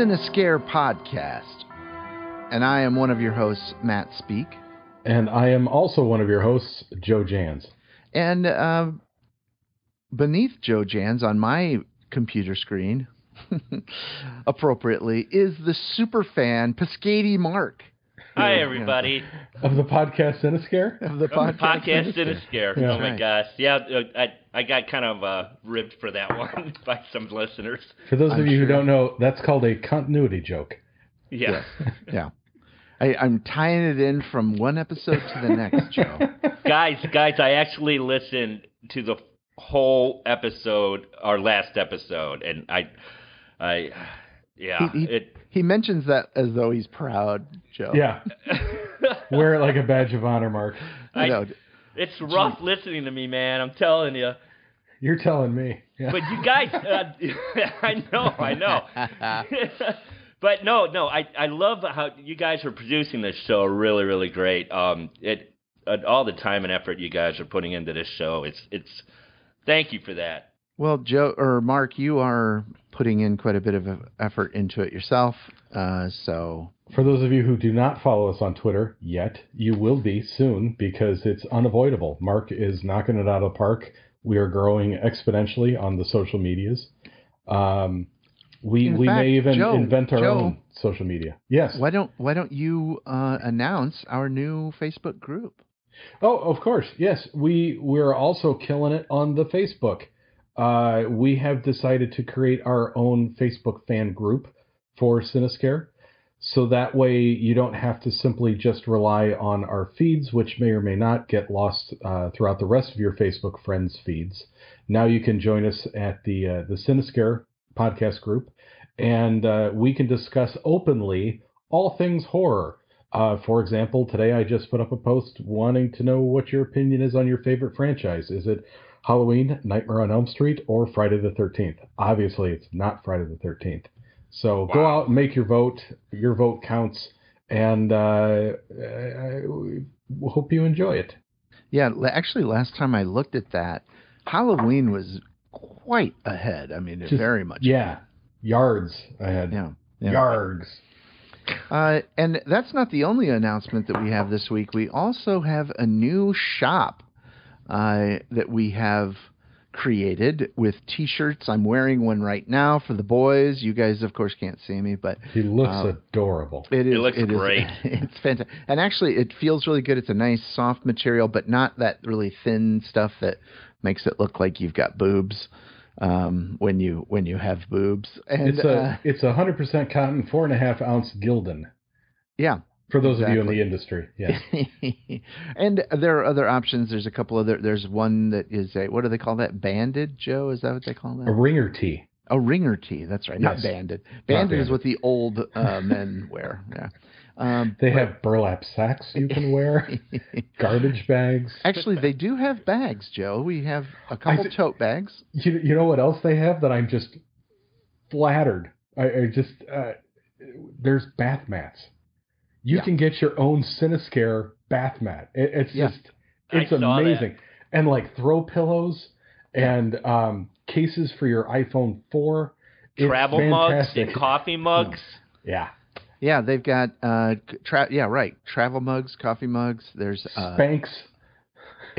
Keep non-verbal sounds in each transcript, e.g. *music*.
Cinescare podcast. And I am one of your hosts, Matt Speak. And I am also one of your hosts, Joe Jans. And uh, beneath Joe Jans on my computer screen, *laughs* appropriately, is the super fan Piscati Mark. Hi, everybody. *laughs* Of the podcast Cinescare? Of the Podcast, podcast, podcast Cinescare. Yeah. Oh my Right. gosh. Yeah, uh, I I got kind of uh, ribbed for that *laughs* one by some listeners. For those I'm of you sure. who don't know, that's called a continuity joke. Yeah. *laughs* Yeah. I, I'm tying it in from one episode to the next, Joe. guys, guys, I actually listened to the whole episode, our last episode, and I, I, yeah, He- he- it. He mentions that as though he's proud, Joe. Yeah. *laughs* Wear it like a badge of honor, Mark. I I- know. It's rough listening to me, man. I'm telling you. You're telling me. Yeah. But you guys, uh, *laughs* I know, I know. *laughs* but no, no, I I love how you guys are producing this show. Really, really great. Um, it uh, all the time and effort you guys are putting into this show. It's it's. Thank you for that. Well, Joe or Mark, you are putting in quite a bit of effort into it yourself. Uh, so For those of you who do not follow us on Twitter yet, you will be soon because it's unavoidable. Mark is knocking it out of the park. We are growing exponentially on the social medias. Um, we In we fact, may even Joe- invent our Joe- own social media. Yes. why don't why don't you uh, announce our new Facebook group? Oh, of course. Yes, we we're also killing it on the Facebook. Uh, we have decided to create our own Facebook fan group for Cinescare, so that way you don't have to simply just rely on our feeds, which may or may not get lost uh, throughout the rest of your Facebook friends' feeds. Now you can join us at the uh, the Cinescare podcast group, and uh, we can discuss openly all things horror. Uh, for example, today I just put up a post wanting to know what your opinion is on your favorite franchise. Is it Halloween, Nightmare on Elm Street, or Friday the 13th? Obviously, it's not Friday the 13th. So go out and make your vote. Your vote counts, and uh, I we hope you enjoy it. Yeah, actually, last time I looked at that, Halloween was quite ahead. I mean, Just- very much. Yeah, yards ahead. Yeah. yeah. Yards. Uh, and that's not the only announcement that we have this week. We also have a new shop uh, that we have created with T-shirts. I'm wearing one right now for the boys. You guys, of course, can't see me, but He looks Uh, adorable. it is. It looks is- great. *laughs* it's fantastic, and actually, it feels really good. It's a nice, soft material, but not that really thin stuff that makes it look like you've got boobs um, when you when you have boobs. And It's a uh, it's a hundred percent cotton, four and a half ounce Gildan. yeah, For those of you in the industry, yes. *laughs* and there are other options. There's a couple other. There's one that is a what do they call that? Banded, Joe? Is that what they call that? A ringer tee. A ringer tee. That's right. Not Yes. banded. Banded is what the old uh, men *laughs* wear. Yeah. Um, They have burlap sacks you can wear, *laughs* garbage bags. actually, they do have bags, Joe. We have a couple th- tote bags. You, you know what else they have that I'm just flattered. I, I just uh, there's bath mats. You Yeah. can get your own Cinescare bath mat. It, it's Yeah. just it's saw that. amazing, and like throw pillows and um, cases for your iPhone four. It's Travel mugs and coffee mugs. Yeah, Yeah, they've got uh, tra- yeah, right. Travel mugs, coffee mugs. There's uh, Spanx.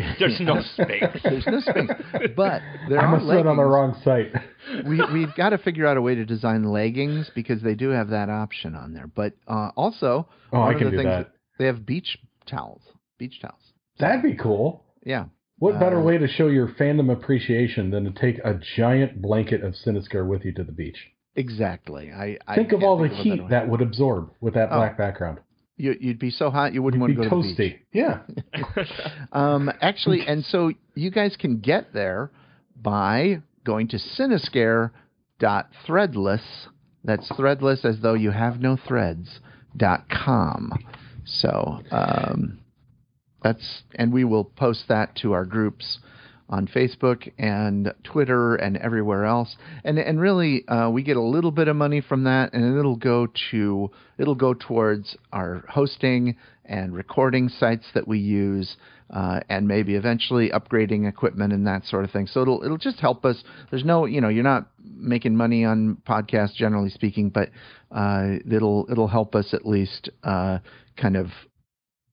*laughs* There's no space. *laughs* There's no space, but there I are must have been on the wrong site. *laughs* we we've got to figure out a way to design leggings because they do have that option on there. But uh, also, Oh, one I of can the do things that. they have beach towels. Beach towels. That'd be cool. Yeah. What better Uh, way to show your fandom appreciation than to take a giant blanket of Cinescare with you to the beach? Exactly. I, I Think of all the think heat better that would absorb with that Oh. black background. You, you'd be so hot you wouldn't It'd want to go to the beach. toasty. Yeah. *laughs* Um, actually, and so you guys can get there by going to cinescare.threadless. That's threadless as though you have no threads. dot com. So um, that's and we will post that to our groups on Facebook and Twitter and everywhere else. And and really, uh, we get a little bit of money from that, and it'll go to it'll go towards our hosting and recording sites that we use, uh, and maybe eventually upgrading equipment and that sort of thing. So it'll it'll just help us. There's no you know you're not making money on podcasts generally speaking, but uh, it'll it'll help us at least uh, kind of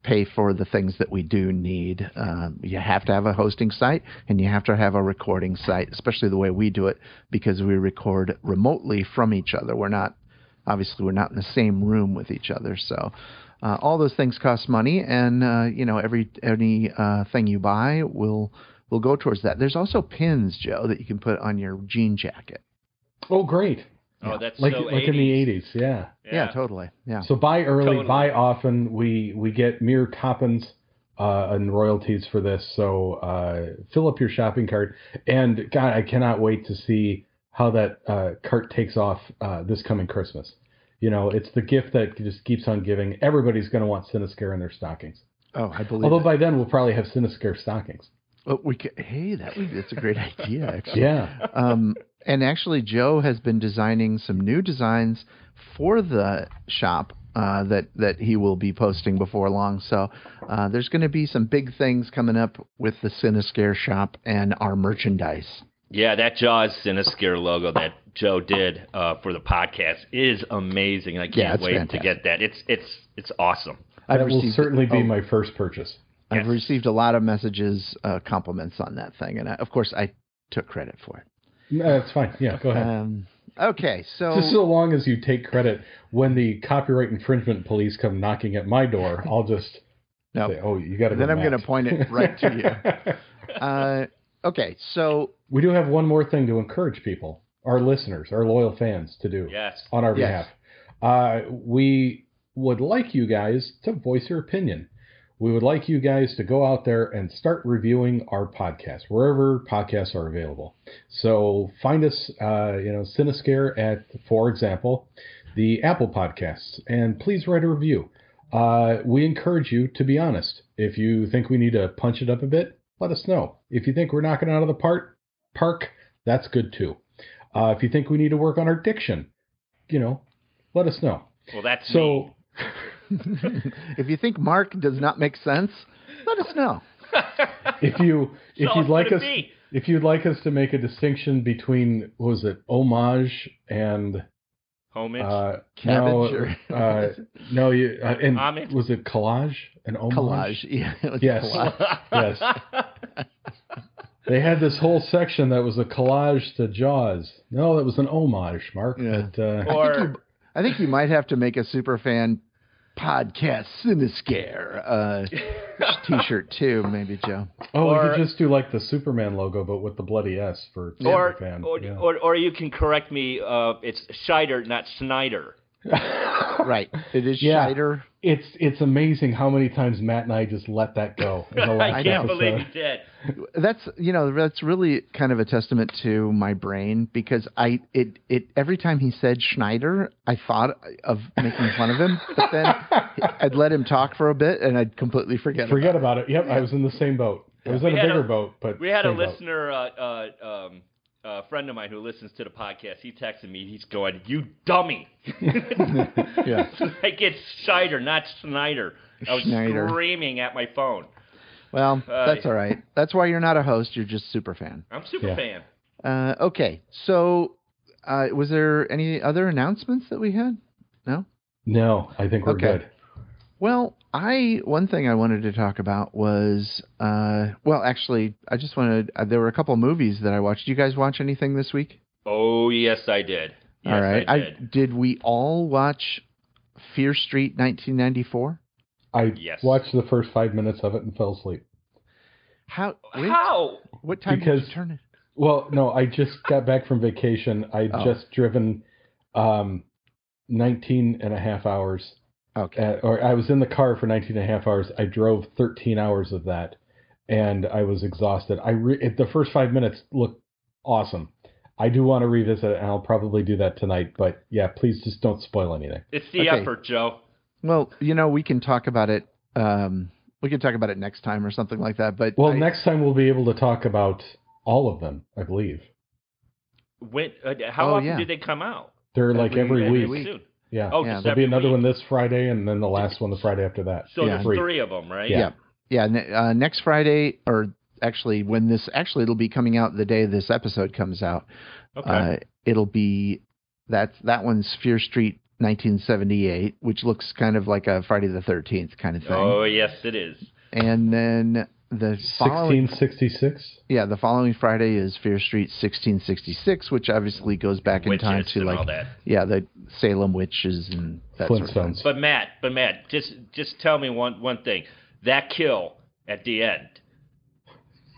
pay for the things that we do need. Um, you have to have a hosting site and you have to have a recording site, especially the way we do it, because we record remotely from each other. We're not, obviously, we're not in the same room with each other. So uh, all those things cost money, and uh, you know every any uh, thing you buy will will go towards that. There's also pins, Joe, that you can put on your jean jacket. Oh, great! Oh, that's like so like 80s. in the '80s, yeah. Yeah, totally. Yeah. So buy early, Totally. buy often. We we get mere coppins uh, and royalties for this. So uh, fill up your shopping cart. And God, I cannot wait to see how that uh, cart takes off uh, this coming Christmas. You know, it's the gift that just keeps on giving. Everybody's going to want Cinescare in their stockings. oh, I believe. Although it. by then we'll probably have Cinescare stockings. Oh, we could, hey, that would that's a great *laughs* idea. Actually. Yeah. um, and actually, Joe has been designing some new designs for the shop uh, that that he will be posting before long. So uh, there's going to be some big things coming up with the Cinescare shop and our merchandise. Yeah, that Jaws Cinescare logo that Joe did uh, for the podcast is amazing. I can't it's wait to get that. It's it's it's awesome. I've that will received- certainly be oh, my first purchase. I've Yes. received a lot of messages, uh, compliments on that thing, and I, of course I took credit for it. No, That's fine. Yeah, go ahead. Um, okay, so Just so long as you take credit when the copyright infringement police come knocking at my door, I'll just *laughs* no, say, "Oh, you got to." Then I'm gonna point it right to you. *laughs* uh, okay, so we do have one more thing to encourage people, our listeners, our loyal fans, to do Yes. on our Yes. behalf. Uh, we would like you guys to voice your opinion. We would like you guys to go out there and start reviewing our podcast wherever podcasts are available. So find us, uh, you know, Cinescare at, for example, the Apple Podcasts, and please write a review. Uh, we encourage you to be honest. If you think we need to punch it up a bit, let us know. If you think we're knocking out of the park, park, that's good too. Uh, if you think we need to work on our diction, you know, let us know. Well, that's So. *laughs* *laughs* if you think Mark does not make sense, let us know. *laughs* if you if So you'd like us be. if you'd like us to make a distinction between what was it homage and homage. uh, Cabbage no, *laughs* uh, no, you uh, and Homage? was it collage and homage? Collage. Yeah, it was Yes. collage. yes. They had this whole section that was a collage to Jaws. No, that was an homage, Mark. Yeah. But, uh, Or- I, think you, I think you might have to make a superfan podcast Cinescare uh, *laughs* t-shirt too, maybe Joe. oh, we or- could just do like the Superman logo, but with the bloody S for or, fan. or, yeah. or or you can correct me. Uh, it's Scheider, not Schneider. Right. It is Yeah. Schneider. It's it's amazing how many times Matt and I just let that go. In the *laughs* last I can't episode. believe he did. That's you know that's really kind of a testament to my brain because I it it every time he said Schneider I thought of making fun of him but then *laughs* I'd let him talk for a bit and I'd completely forget. Forget about about it. Yep, I was in the same boat. I was in We a bigger a- boat, but We had a boat. listener, uh, uh, um, a friend of mine who listens to the podcast. He texted me. He's going, "You dummy!" it. *laughs* Yeah. *laughs* like it's Scheider, not Schneider. I was Schneider. screaming at my phone. Well, Uh, that's all right. That's why you're not a host. You're just super fan. I'm super Yeah. fan. Uh, okay, so uh, was there any other announcements that we had? No. No, I think we're Okay. good. Well, I one thing I wanted to talk about was uh, well, actually, I just wanted. Uh, there were a couple movies that I watched. Did you guys watch anything this week? Oh yes, I did. Yes, all right. I did. did we all watch Fear Street 1994? I Yes. watched the first five minutes of it and fell asleep. How? wait, How? What time did you turn it? Well, no, I just got back from vacation. I'd Oh. just driven um, 19 and a half hours, Okay. at, or I was in the car for 19 and a half hours. I drove 13 hours of that, and I was exhausted. I re- it, the first five minutes looked awesome. I do want to revisit it, and I'll probably do that tonight. But yeah, please just don't spoil anything. It's the Okay. effort, Joe. Well, you know, we can talk about it um, we can talk about it next time or something like that. But Well, I- next time we'll be able to talk about all of them, I believe. When? Uh, how Oh, often yeah. do they come out? They're like Every- every, every week. week. Soon. Yeah. Oh, Yeah, There'll be another week. one this Friday, and then the last one the Friday after that. So Yeah. there's Three. three of them, right? Yeah. yeah, ne- uh, next Friday, or actually when this actually it'll be coming out the day this episode comes out. Okay. Uh, it'll be that's that one's Fear Street 1978, which looks kind of like a Friday the 13th kind of thing. oh yes, it is. And then the 1666. yeah, the following Friday is Fear Street 1666, which obviously goes back in time to and all like that. yeah, the Salem witches and that sort of thing. Flintstones. But Matt, but Matt, just just tell me one one thing. That kill at the end,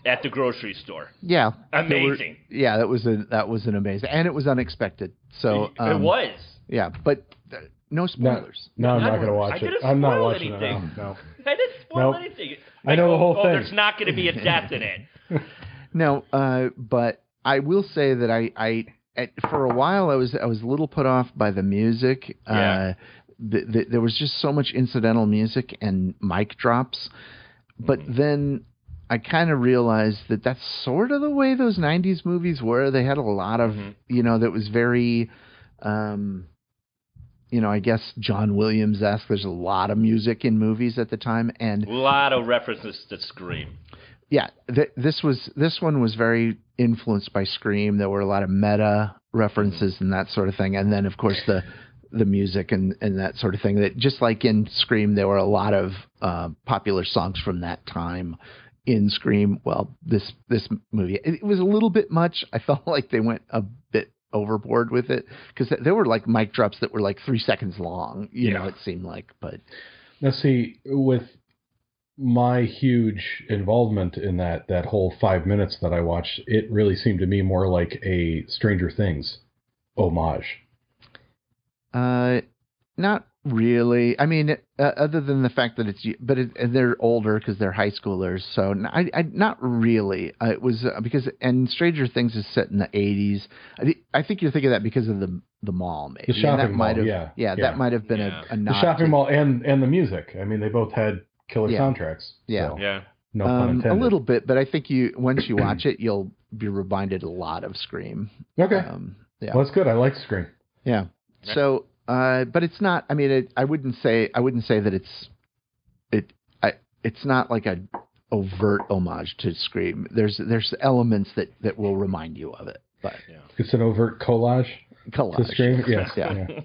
at the grocery store, Yeah, there were- amazing. yeah, that was a that was an amazing, and it was unexpected. So it um, was. Yeah, but uh, no No, spoilers. no, I'm not going to I watch it. didn't I'm not spoil watching anything. it. No, no. *laughs* I didn't spoil Nope. anything. I know the whole oh, thing. there's not going to be a death in it. *laughs* No, uh, but I will say that I, I at, for a while I was I was a little put off by the music. Yeah. Uh, th- th- there was just so much incidental music and mic drops, but Mm-hmm. then I kind of realized that that's sort of the way those '90s movies were. They had a lot of Mhm. you know that was very. Um, you know, I guess John Williams esque. There's a lot of music in movies at the time, and A lot of references to Scream. yeah, th- this was this one was very influenced by Scream. There were a lot of meta references and that sort of thing, and then of course the the music and and that sort of thing. That just like in Scream, there were a lot of uh, popular songs from that time in Scream. Well, this this movie it, it was a little bit much. I felt *laughs* like they went a bit overboard with it because there were like mic drops that were like three seconds long. You know, it seemed like, but Now, see, with my huge involvement in that that whole five minutes that I watched, it really seemed to me more like a Stranger Things homage. Uh, not really. I mean, uh, other than the fact that it's, but it, and they're older because they're high schoolers. So n- I, I not really. Uh, it was uh, because and Stranger Things is set in the '80s. I, thi- I think you're thinking of that because of the the mall, maybe. The And shopping that mall, have, yeah, yeah, yeah. that might have been Yeah. a, a The shopping to- mall and and the music. I mean, they both had killer Yeah. soundtracks. Yeah. so, Yeah. No pun Um, a little bit, but I think you once you *clears throat* watch it, you'll be reminded a lot of Scream. Okay. Um, yeah. Well, that's good. I like Scream. Yeah. Yeah. So, uh, but it's not. I mean, it, I wouldn't say. I wouldn't say that it's. It. I. It's not like a overt homage to Scream. There's there's elements that that will remind you of it, but It's an overt collage collage. to Scream. Yes. Yeah. yeah.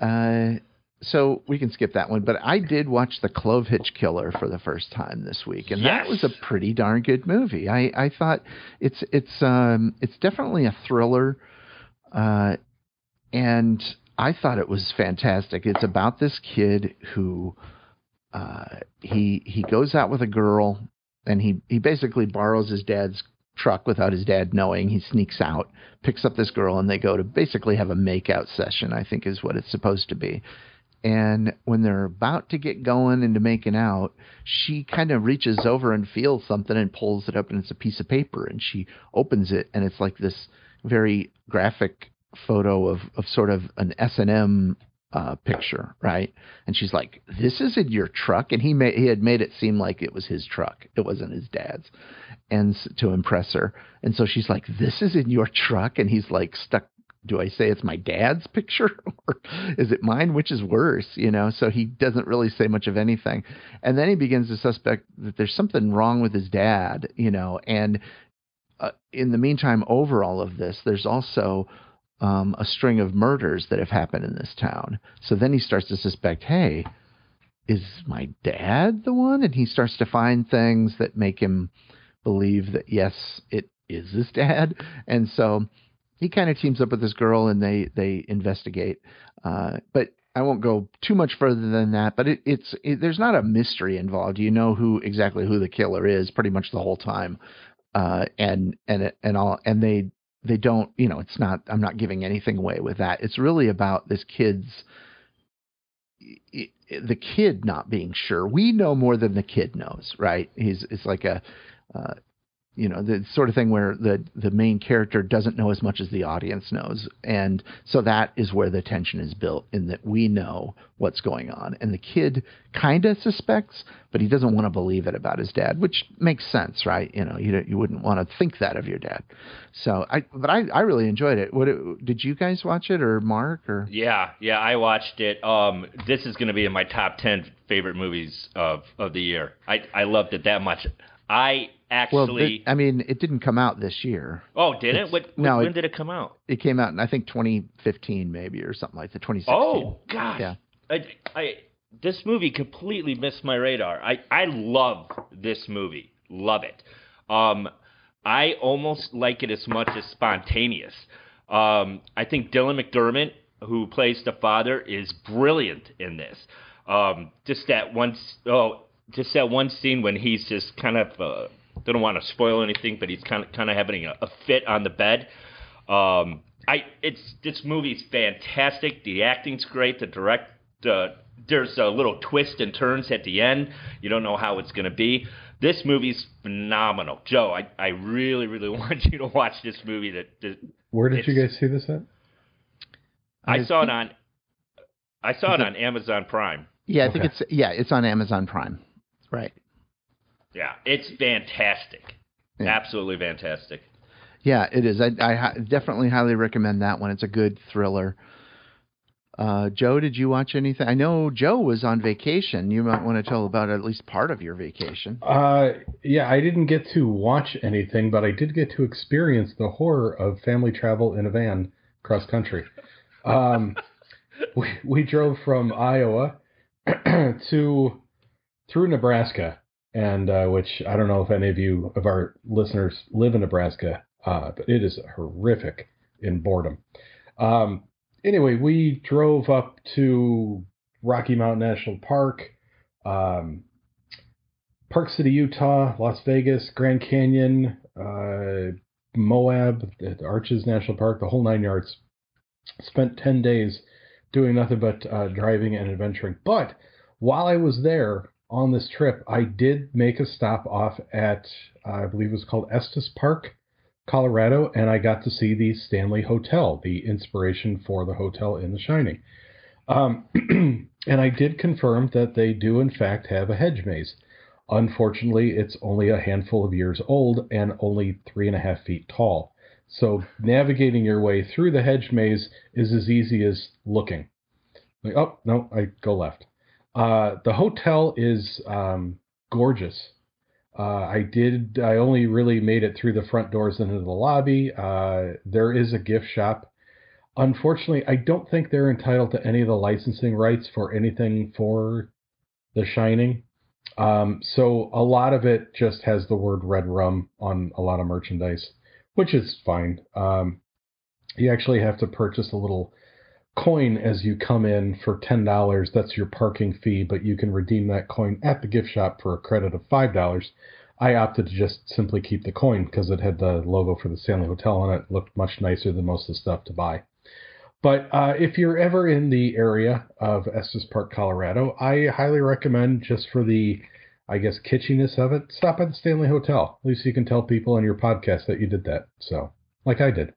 Uh, so we can skip that one. But I did watch the Clove Hitch Killer for the first time this week, and that was a pretty darn good movie. I I thought it's it's um it's definitely a thriller, uh, and I thought it was fantastic. It's about this kid who, uh, he he goes out with a girl, and he he basically borrows his dad's truck without his dad knowing. He sneaks out, picks up this girl, and they go to basically have a makeout session. I think is what it's supposed to be. And when they're about to get going into making out, she kind of reaches over and feels something and pulls it up, and it's a piece of paper. And she opens it, and it's like this very graphic photo of, of sort of an S and M uh, picture, right? And she's like, "This is in your truck," and he made he had made it seem like it was his truck, it wasn't his dad's, and to impress her. And so she's like, "This is in your truck," and he's like stuck. Do I say it's my dad's picture *laughs* or is it mine? Which is worse, you know? So he doesn't really say much of anything, and then he begins to suspect that there's something wrong with his dad, you know. And uh, in the meantime, over all of this, there's also um, a string of murders that have happened in this town. So then he starts to suspect, hey, is my dad the one? And he starts to find things that make him believe that yes, it is his dad. And so he kind of teams up with this girl and they they investigate. Uh, but I won't go too much further than that. But it, it's it, there's not a mystery involved. You know who exactly who the killer is pretty much the whole time. Uh, and and and all and they they don't you know it's not i'm not giving anything away with that. It's really about this kid's the kid not being sure. We know more than the kid knows right? He's it's like a uh, you know the sort of thing where the the main character doesn't know as much as the audience knows. And so that is where the tension is built in that we know what's going on. And the kid kind of suspects but he doesn't want to believe it about his dad which makes sense right? You know you you wouldn't want to think that of your dad. So i but i i really enjoyed it. What did you guys watch it or mark or? Yeah yeah i watched it. Um this is going to be in my top 10 favorite movies of of the year. I i loved it that much I actually. Well, I mean, it didn't come out this year. Oh, did it? What, no, when it, did it come out? It came out in I think 2015 maybe or something like that. 2016. Oh gosh. Yeah. I, I this movie completely missed my radar. I I love this movie. Love it. Um, I almost like it as much as spontaneous. Um, I think Dylan McDermott, who plays the father, is brilliant in this. Um, just that one, oh, just that one scene when he's just kind of uh, don't want to spoil anything, but he's kind of kind of having a, a fit on the bed. Um, I it's this movie's fantastic. The acting's great. The direct uh, there's a little twist and turns at the end. You don't know how it's going to be. This movie's phenomenal, Joe. I, I really really *laughs* want you to watch this movie. That, that where did you guys see this at? I saw it on I saw it on Amazon Prime. Yeah, I okay. think it's yeah, it's on Amazon Prime. Right. Yeah, it's fantastic. Yeah. Absolutely fantastic. Yeah, it is. I, I definitely highly recommend that one. It's a good thriller. Uh, Joe, did you watch anything? I know Joe was on vacation. You might want to tell about at least part of your vacation. Uh, yeah, I didn't get to watch anything, but I did get to experience the horror of family travel in a van cross country. Um, *laughs* we we drove from Iowa *clears throat* to through Nebraska, and uh, which I don't know if any of you of our listeners live in Nebraska, uh, but it is horrific in boredom. Um, anyway, we drove up to Rocky Mountain National Park, um, Park City, Utah, Las Vegas, Grand Canyon, uh, Moab, the Arches National Park, the whole nine yards. Spent 10 days doing nothing but uh, driving and adventuring. But while I was there, on this trip, I did make a stop off at, I believe it was called Estes Park, Colorado, and I got to see the Stanley Hotel, the inspiration for the hotel in The Shining. Um, *clears throat* and I did confirm that they do, in fact, have a hedge maze. Unfortunately, it's only a handful of years old and only three and a half feet tall. So navigating your way through the hedge maze is as easy as looking. Like, oh, no, I go left. Uh, the hotel is um, gorgeous. Uh, I did. I only really made it through the front doors into the lobby. Uh, there is a gift shop. Unfortunately, I don't think they're entitled to any of the licensing rights for anything for The Shining. Um, so a lot of it just has the word red rum on a lot of merchandise, which is fine. Um, you actually have to purchase a little coin as you come in for $10. That's your parking fee, but you can redeem that coin at the gift shop for a credit of $5. I opted to just simply keep the coin because it had the logo for the Stanley Hotel on it. it. Looked much nicer than most of the stuff to buy. But uh, if you're ever in the area of Estes Park, Colorado, I highly recommend just for the, I guess, kitschiness of it, stop at the Stanley Hotel. At least you can tell people on your podcast that you did that. So, like I did.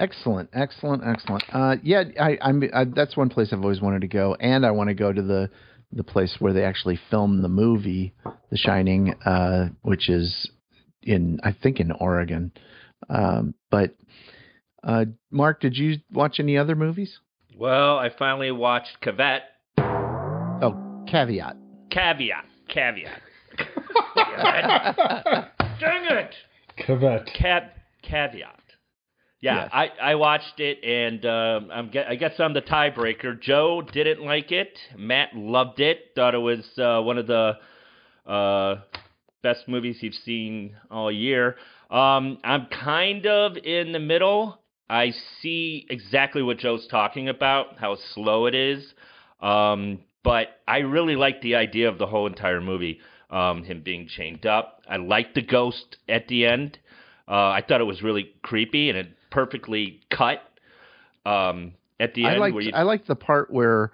Excellent, excellent, excellent. Uh, yeah, I, I'm. I, that's one place I've always wanted to go, and I want to go to the the place where they actually filmed the movie, The Shining, uh, which is in I think in Oregon. Um, but uh, Mark, did you watch any other movies? Well, I finally watched Caveat. Oh, Caveat. Caveat. Caveat. *laughs* Dang it! Caveat. Cab- caveat. Yeah, yes. I, I watched it, and um, I'm I guess I'm the tiebreaker. Joe didn't like it. Matt loved it. Thought it was uh, one of the uh, best movies you've seen all year. Um, I'm kind of in the middle. I see exactly what Joe's talking about, how slow it is. Um, but I really like the idea of the whole entire movie. Um, him being chained up. I liked the ghost at the end. Uh, I thought it was really creepy and it perfectly cut um, at the I end. Liked, you... I liked the part where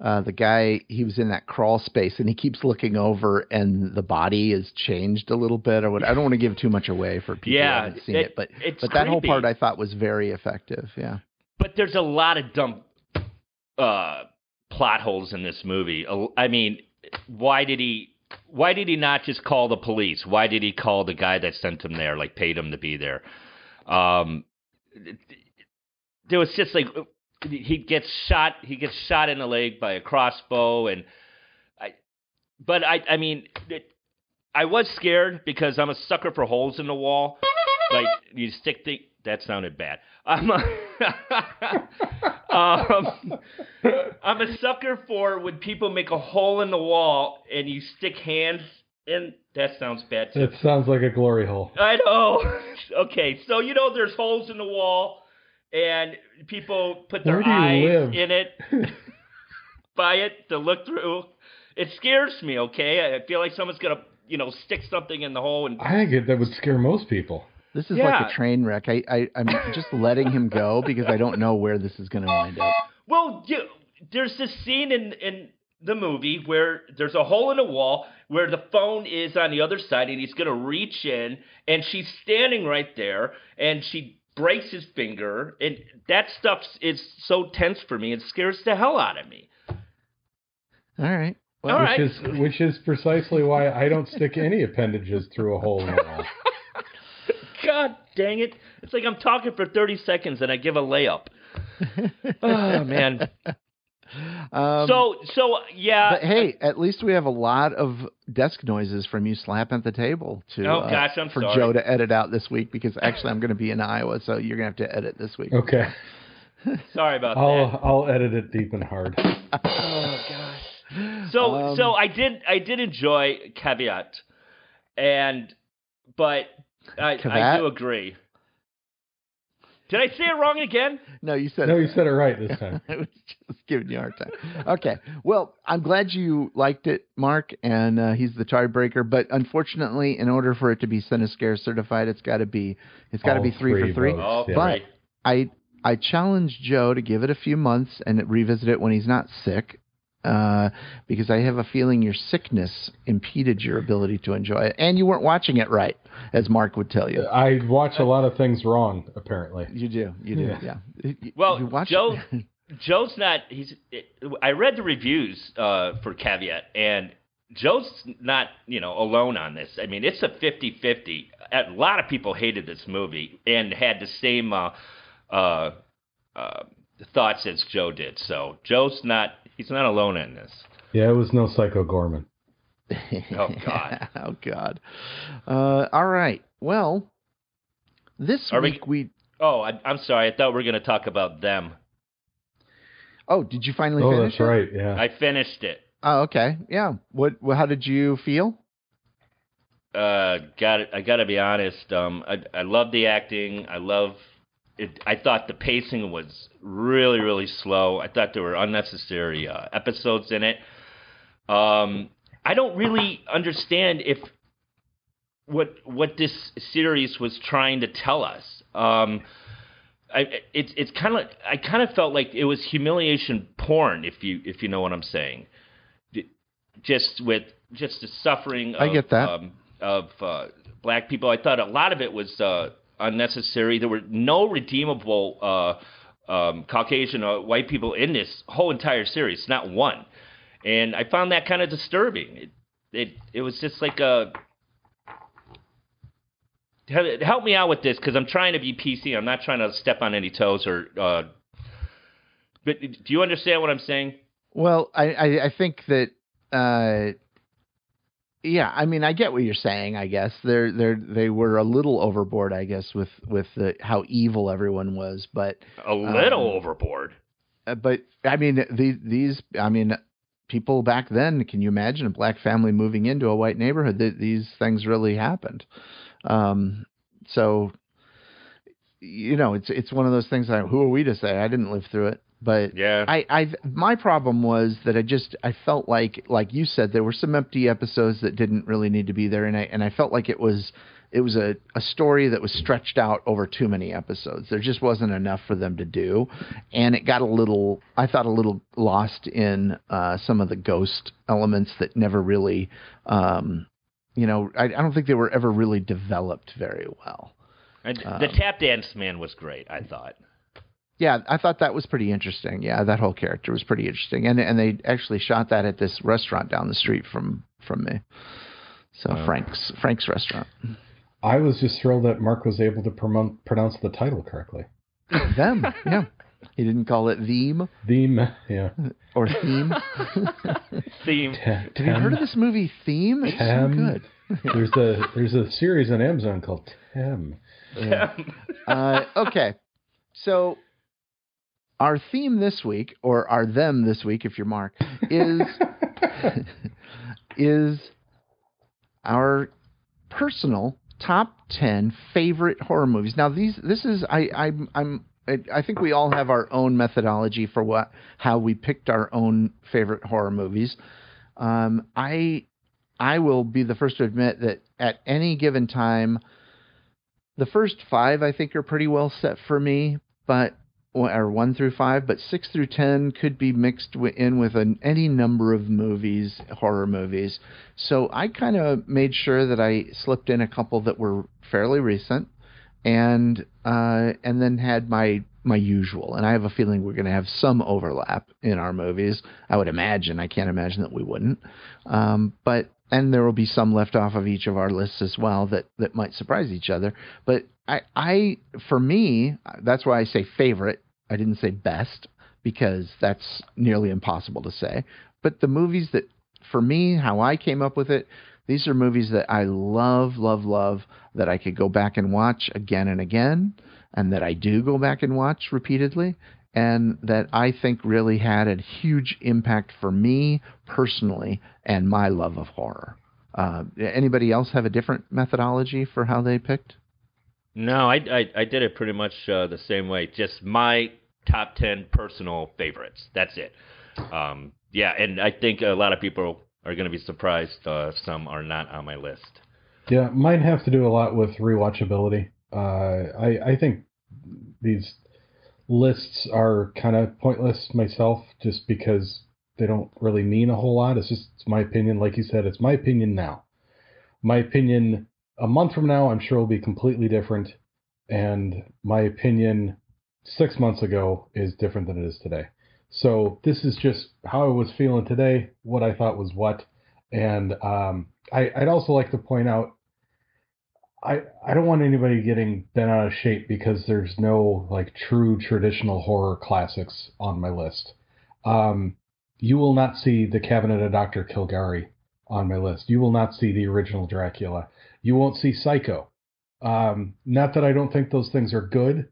uh, the guy he was in that crawl space and he keeps looking over and the body is changed a little bit or what I don't want to give too much away for people Yeah, who haven't seen it- it, but it's but that whole part I thought was very effective. Yeah. But there's a lot of dumb uh, plot holes in this movie. I mean, why did he? Why did he not just call the police? Why did he call the guy that sent him there, like paid him to be there? Um, there was just like he gets shot. He gets shot in the leg by a crossbow, and I. But I, I mean, it, I was scared because I'm a sucker for holes in the wall. Like you stick the. That sounded bad. I'm a, *laughs* um, I'm a sucker for when people make a hole in the wall and you stick hands in. That sounds bad too. It sounds like a glory hole. I know. *laughs* okay, so you know there's holes in the wall, and people put their Where do you eyes live? in it, *laughs* by it to look through. It scares me. Okay, I feel like someone's gonna, you know, stick something in the hole and. I think that would scare most people. This is Yeah. like a train wreck. I, I I'm *laughs* just letting him go because I don't know where this is going to wind up. Well, you, there's this scene in in the movie where there's a hole in the wall where the phone is on the other side, and he's gonna reach in, and she's standing right there, and she breaks his finger, and that stuff is so tense for me. It scares the hell out of me. All right. Well, All which right. is which is precisely why I don't stick any appendages through a hole in the wall. *laughs* God dang it! It's like I'm talking for 30 seconds and I give a layup. *laughs* oh man. Um, so so yeah. but hey, at least we have a lot of desk noises from you slapping at the table to Oh, uh, gosh, I'm for sorry. Joe to edit out this week because actually I'm going to be in Iowa, so you're going to have to edit this week. Okay, *laughs* sorry about that. I'll I'll edit it deep and hard. *laughs* Oh gosh. So Um, so I did I did enjoy caveat, and but I I do agree. Did I say it wrong again? No, you said No, it you said it right this time. *laughs* I was just giving you a hard time. Okay. Well, I'm glad you liked it, Mark, and uh, he's the tiebreaker. But unfortunately, in order for it to be Cinescare certified, it's got to be it's got to All be three, three for three. votes. Oh, Yeah. But. I I challenged Joe to give it a few months and revisit it when he's not sick, uh, because I have a feeling your sickness impeded your ability to enjoy it, and you weren't watching it right, as Mark would tell you. I watch a lot of things wrong, apparently. You do, you do, Yeah. yeah. You- you Well, watch Joe- *laughs* Joe's not. He's. I read the reviews uh, for Caveat, and Joe's not. You know, alone on this. I mean, it's a 50-50. A lot of people hated this movie and had the same uh, uh, uh, thoughts as Joe did. So Joe's not. He's not alone in this. Yeah, it was no Psycho Goreman. *laughs* Oh, God. *laughs* oh God. Uh, all right. Well, this Are week we. Oh, I, I'm sorry. I thought we were going to talk about them. Oh, did you finally Oh, finish that's it? right. Yeah. I finished it. Oh, okay. Yeah. What? wh- How did you feel? Uh, got it. I got to be honest. Um, I I love the acting. I love it. I thought the pacing was really really slow. I thought there were unnecessary uh, episodes in it. Um, I don't really understand if what what this series was trying to tell us. Um, I, it's it's kind of I kind of felt like it was humiliation porn, if you if you know what I'm saying. Just with just the suffering. Of, I get that. Um, of uh, black people, I thought a lot of it was uh, unnecessary. There were no redeemable uh, um, Caucasian or white people in this whole entire series, not one. And I found that kind of disturbing. It it it was just like a help me out with this because I'm trying to be PC. I'm not trying to step on any toes or. Uh, but do you understand what I'm saying? Well, I, I, I think that, uh, yeah, I mean, I get what you're saying. I guess they're they're they were a little overboard, I guess, with with the, how evil everyone was. But A little Um, overboard. uh, but I mean, these these I mean, people back then. Can you imagine a black family moving into a white neighborhood? Th- these things really happened. Um, so you know, it's it's one of those things. That, who are we to say? I didn't live through it, but Yeah. I, I my problem was that I just I felt like like you said there were some empty episodes that didn't really need to be there, and I and I felt like it was it was a, a story that was stretched out over too many episodes. There just wasn't enough for them to do, and it got a little, I thought, a little lost in uh, some of the ghost elements that never really, um, you know, I, I don't think they were ever really developed very well. And the tap dance man was great. I thought. Yeah, I thought that was pretty interesting. Yeah, that whole character was pretty interesting, and and they actually shot that at this restaurant down the street from from me. So Wow. Frank's Frank's restaurant. I was just thrilled that Mark was able to promote, pronounce the title correctly. Them, *laughs* yeah. He didn't call it theme Theme, yeah. or theme. *laughs* Theme. Te- Have you heard of this movie Theme? It's Tem. so good. *laughs* There's a there's a series on Amazon called Tem. Uh, okay, so our theme this week, or our them this week, if you're Mark, is *laughs* is our personal top 10 favorite horror movies. Now these this is I I'm I'm I I think we all have our own methodology for what how we picked our own favorite horror movies. Um, I I will be the first to admit that at any given time, the first five I think are pretty well set for me, but or one through five, but six through ten could be mixed in with an, any number of movies, horror movies. So I kind of made sure that I slipped in a couple that were fairly recent, and uh, and then had my my usual. And I have a feeling we're going to have some overlap in our movies. I would imagine. I can't imagine that we wouldn't. Um, but and there will be some left off of each of our lists as well that that might surprise each other. But I I for me that's why I say favorite. I didn't say best because that's nearly impossible to say. But the movies that for me how I came up with it these are movies that I love, love, love that I could go back and watch again and again, and that I do go back and watch repeatedly, and that I think really had a huge impact for me personally and my love of horror. Uh, anybody else have a different methodology for how they picked? No, I, I I did it pretty much uh, the same way. Just my top ten personal favorites. That's it. Um, yeah, and I think a lot of people are going to be surprised. Uh, some are not on my list. Yeah, mine have to do a lot with rewatchability. Uh, I I think these lists are kind of pointless myself, just because they don't really mean a whole lot. It's just it's my opinion. Like you said, it's my opinion now. My opinion a month from now, I'm sure will be completely different, and my opinion six months ago is different than it is today. So this is just how I was feeling today, what I thought was what, and um, I, I'd also like to point out I I don't want anybody getting bent out of shape because there's no like true traditional horror classics on my list. Um, you will not see the Cabinet of Dr. Caligari on my list. You will not see the original Dracula. You won't see Psycho. Um, not that I don't think those things are good,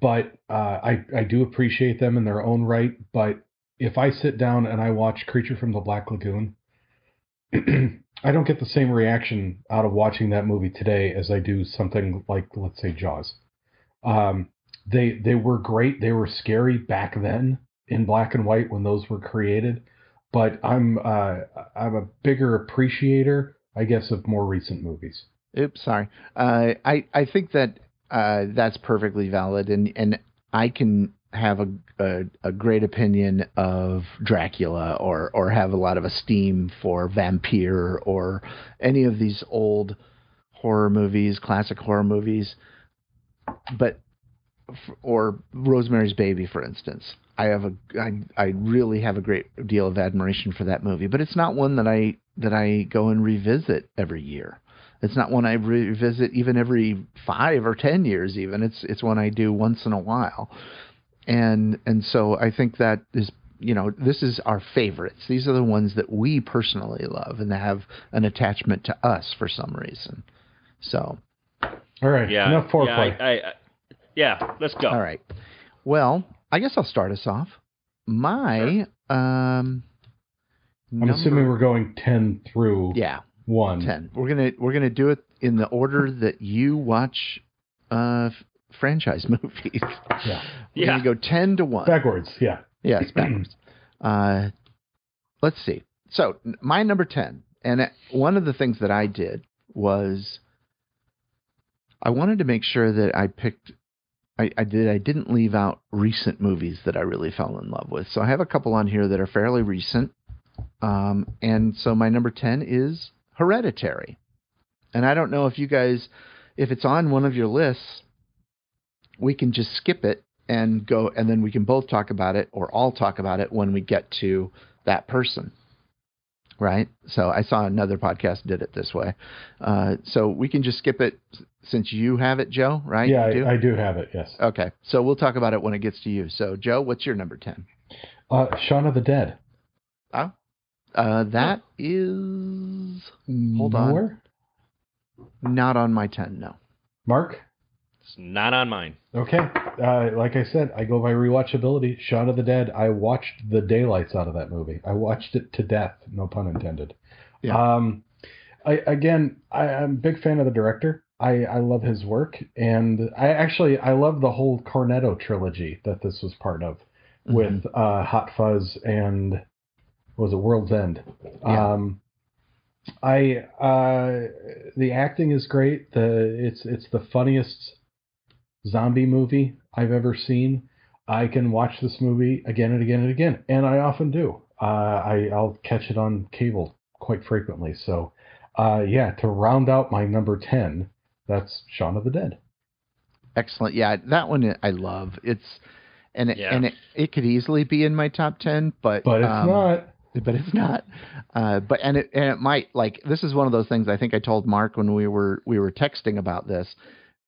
but uh, I I do appreciate them in their own right. But if I sit down and I watch Creature from the Black Lagoon, *clears throat* I don't get the same reaction out of watching that movie today as I do something like let's say Jaws. Um, they they were great. They were scary back then in black and white when those were created. But I'm uh, I'm a bigger appreciator, I guess, of more recent movies. Oops, sorry. Uh, I I think that uh, that's perfectly valid, and and I can have a, a a great opinion of Dracula, or or have a lot of esteem for Vampire, or any of these old horror movies, classic horror movies, but or Rosemary's Baby, for instance. I have a I, I really have a great deal of admiration for that movie, but it's not one that I that I go and revisit every year. It's not one I revisit even every five or ten years. Even it's it's one I do once in a while, and and so I think that is you know this is our favorites. These are the ones that we personally love and have an attachment to us for some reason. So All right, Yeah, enough yeah. I, I, I, yeah. Let's go. all right, well I guess I'll start us off. My um, I'm assuming we're going ten through yeah one. ten. We're gonna we're gonna do it in the order *laughs* that you watch uh franchise *laughs* movies. Yeah. We're Yeah. gonna go ten to one. Backwards, yeah. Yes, backwards. *clears throat* uh, let's see. So my number ten, and uh, one of the things that I did was I wanted to make sure that I picked I, I did I didn't leave out recent movies that I really fell in love with. So I have a couple on here that are fairly recent. Um, and so my number 10 is Hereditary. And I don't know if you guys if it's on one of your lists, we can just skip it and go and then we can both talk about it or all talk about it when we get to that person right so i saw another podcast did it this way uh, so we can just skip it since you have it joe right Yeah, You do? I, I do have it. Yes. okay so we'll talk about it when it gets to you so joe what's your number 10 Uh, Shaun of the Dead. oh uh, that is Hold on. Nowhere? not on my 10 no Mark. It's not on mine. Okay. Uh, like I said, I go by rewatchability. Shaun of the Dead. I watched the daylights out of that movie. I watched it to death. No pun intended. Yeah. Um, I again, I, I'm a big fan of the director. I, I love his work, and I actually I love the whole Cornetto trilogy that this was part of, Mm-hmm. with uh, Hot Fuzz and was it World's End. Yeah. Um, I uh, the acting is great. The it's it's the funniest zombie movie I've ever seen. I can watch this movie again and again and again, and I often do. Uh, I I'll catch it on cable quite frequently. So, uh, yeah, to round out my number ten, that's Shaun of the Dead. Excellent. Yeah, that one I love. It's and it, Yeah. and it, it could easily be in my top ten, but But it's um, not. But it's not. Uh, but and it and it might like this is one of those things I think I told Mark when we were we were texting about this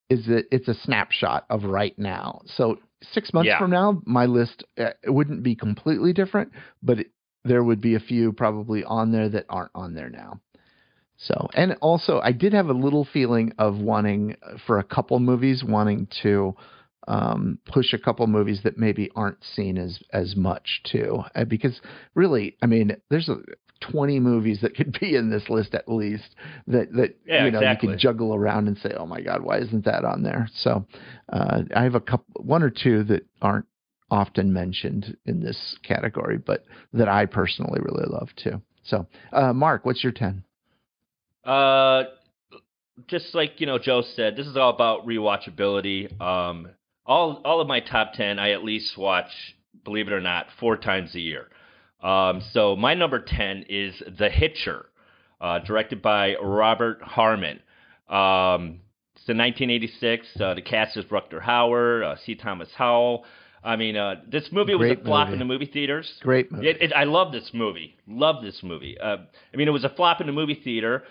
is that it's a snapshot of right now. So six months Yeah. from now, my list uh, it wouldn't be completely different, but it, there would be a few probably on there that aren't on there now. So, and also, I did have a little feeling of wanting uh, for a couple movies, wanting to um, push a couple movies that maybe aren't seen as as much too, uh, because really, I mean, there's a 20 movies that could *laughs* be in this list at least that that Yeah, you know exactly. you could juggle around and say, oh my God, why isn't that on there? So, uh, I have a couple, one or two that aren't often mentioned in this category, but that I personally really love too. So, uh, Mark, what's your 10? Uh, just like you know, Joe said, this is all about rewatchability. Um, all all of my top ten, I at least watch, believe it or not, four times a year. Um, so my number ten is The Hitcher, uh, directed by Robert Harmon. Um, it's in 1986. Uh, the cast is Rutger Hauer, uh, C. Thomas Howell. I mean, uh, this movie was a flop movie. in the movie theaters. Great movie. It, it, I love this movie. Love this movie. Uh, I mean, it was a flop in the movie theater,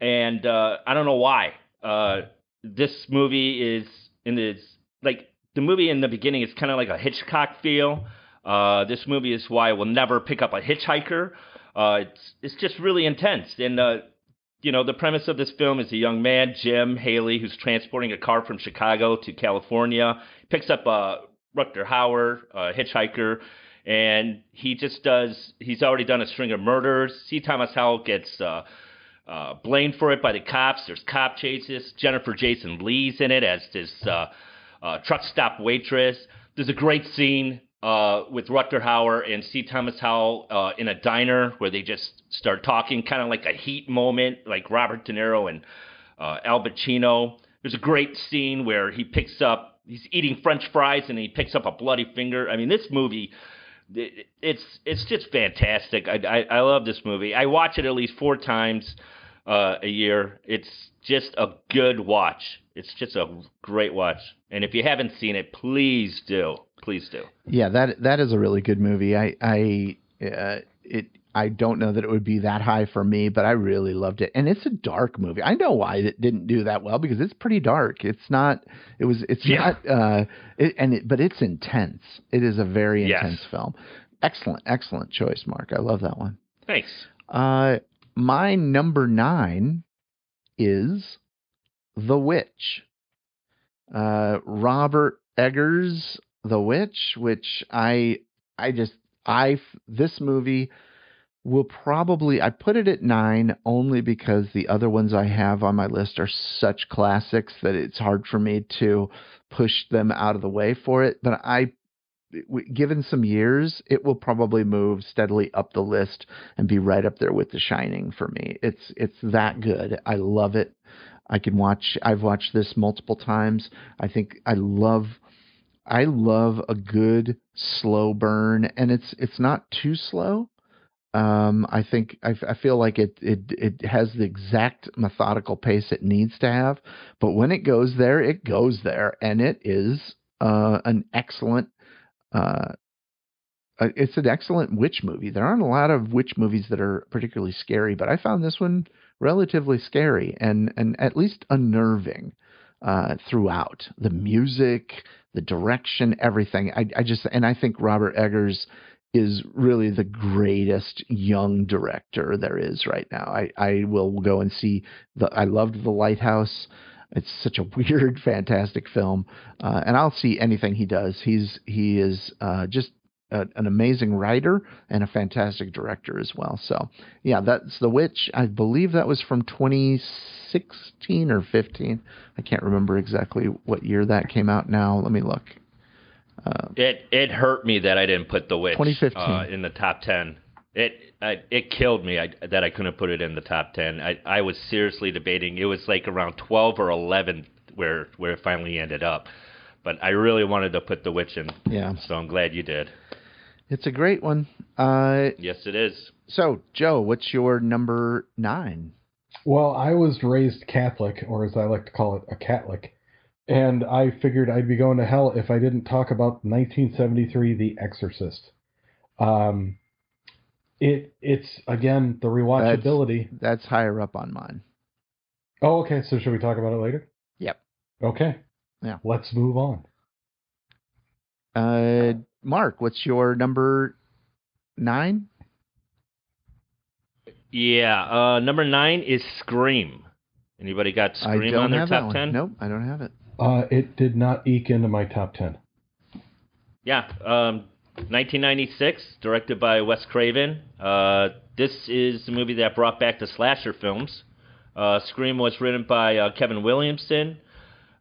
and uh, I don't know why. Uh, this movie is in this like the movie in the beginning is kind of like a Hitchcock feel. Uh, this movie is why I will never pick up a hitchhiker. Uh, it's it's just really intense, and uh, you know the premise of this film is a young man, Jim Haley, who's transporting a car from Chicago to California, picks up a Rutger Hauer, a hitchhiker, and he just does. He's already done a string of murders. C. Thomas Howell gets uh, blamed for it by the cops. There's cop chases. Jennifer Jason Lee's in it as this uh, uh, truck stop waitress. There's a great scene uh, with Rutger Hauer and C. Thomas Howell uh, in a diner where they just start talking, kind of like a heat moment, like Robert De Niro and Al Pacino. There's a great scene where he picks up, he's eating French fries and he picks up a bloody finger. I mean, this movie, it's it's just fantastic. I, I, I love this movie. I watch it at least four times uh, a year. It's just a good watch. It's just a great watch. And if you haven't seen it, please do. Please do. Yeah, that that is a really good movie. I I uh, it I don't know that it would be that high for me, but I really loved it. And it's a dark movie. I know why it didn't do that well because it's pretty dark. It's not. It was. It's Yeah. not. Uh, it, and it, but it's intense. It is a very Yes. intense film. Excellent, excellent choice, Mark. I love that one. Thanks. Uh, my number nine is The Witch. Uh, Robert Eggers' The Witch, which I, I just, I, this movie will probably, I put it at nine only because the other ones I have on my list are such classics that it's hard for me to push them out of the way for it. But I given some years, it will probably move steadily up the list and be right up there with The Shining for me. It's it's that good. I love it. I can watch. I've watched this multiple times. I think I love. I love a good slow burn, and it's it's not too slow. Um, I think I, I feel like it, it it has the exact methodical pace it needs to have, but when it goes there, it goes there, and it is uh, an excellent. Uh, uh, it's an excellent witch movie. There aren't a lot of witch movies that are particularly scary, but I found this one relatively scary and and at least unnerving uh, throughout. The music, the direction, everything. I, I just and I think Robert Eggers is really the greatest young director there is right now. I, I will go and see the I loved The Lighthouse. It's such a *laughs* weird, fantastic film, uh, and I'll see anything he does. He's he is uh, just a, an amazing writer and a fantastic director as well. So yeah, that's The Witch. I believe that was from 2016 or 15. I can't remember exactly what year that came out. Now let me look. Uh, it it hurt me that I didn't put The Witch 2015. Uh, in the top ten. It I, it killed me I, that I couldn't put it in the top ten. I, I was seriously debating. It was like around twelve or eleven where where it finally ended up. But I really wanted to put The Witch in. Yeah. So I'm glad you did. It's a great one. Uh, Yes, it is. so Joe, what's your number nine? Well, I was raised Catholic, or as I like to call it, a Catholic, and I figured I'd be going to hell if I didn't talk about 1973, The Exorcist. Um, it it's again the rewatchability. That's higher up on mine. Oh, okay. So should we talk about it later? Yep. Okay. Yeah. Let's move on. Uh, Mark, what's your number nine? Yeah. Uh, number nine is Scream. Anybody got Scream on their top ten? Nope, I don't have it. Uh, it did not eke into my top ten. Yeah, um, 1996, directed by Wes Craven. Uh, this is the movie that brought back the slasher films. Uh, Scream was written by uh, Kevin Williamson,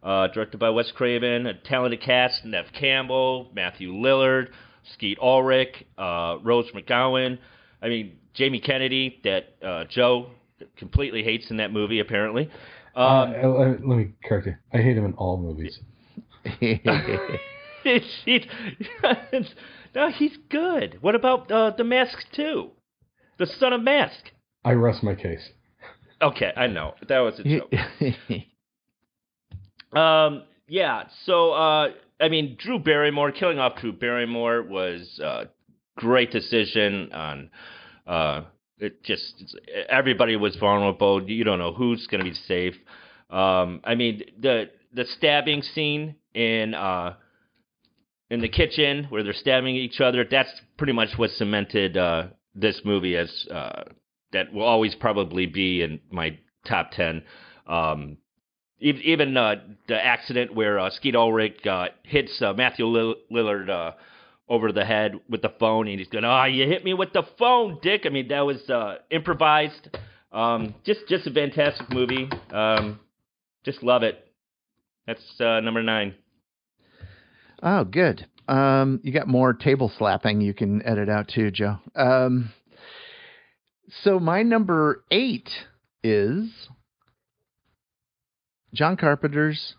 uh, directed by Wes Craven. A talented cast: Neve Campbell, Matthew Lillard, Skeet Ulrich, uh, Rose McGowan. I mean, Jamie Kennedy, that Joe completely hates in that movie, apparently. Um, uh, let let me correct you. I hate him in all movies. *laughs* *laughs* He's- *laughs* no, he's good. What about uh, the Mask too? The Son of Mask. I rest my case. Okay, I know that was a joke. um, yeah. So, uh, I mean, Drew Barrymore killing off Drew Barrymore was a great decision. On uh, it just everybody was vulnerable. You don't know who's going to be safe. Um, I mean, the the stabbing scene in uh, in the kitchen where they're stabbing each other. That's pretty much what cemented uh, this movie as uh, that will always probably be in my top ten. Um, ev- even uh, the accident where uh, Skeet Ulrich uh, hits Matthew Lillard uh, over the head with the phone, and he's going, "Ah, you hit me with the phone, Dick." I mean, that was uh, improvised. Um, just, just a fantastic movie. Um, just love it. That's uh, number nine. oh, good. Um, you got more table slapping you can edit out too, Joe. Um, so my number eight is John Carpenter's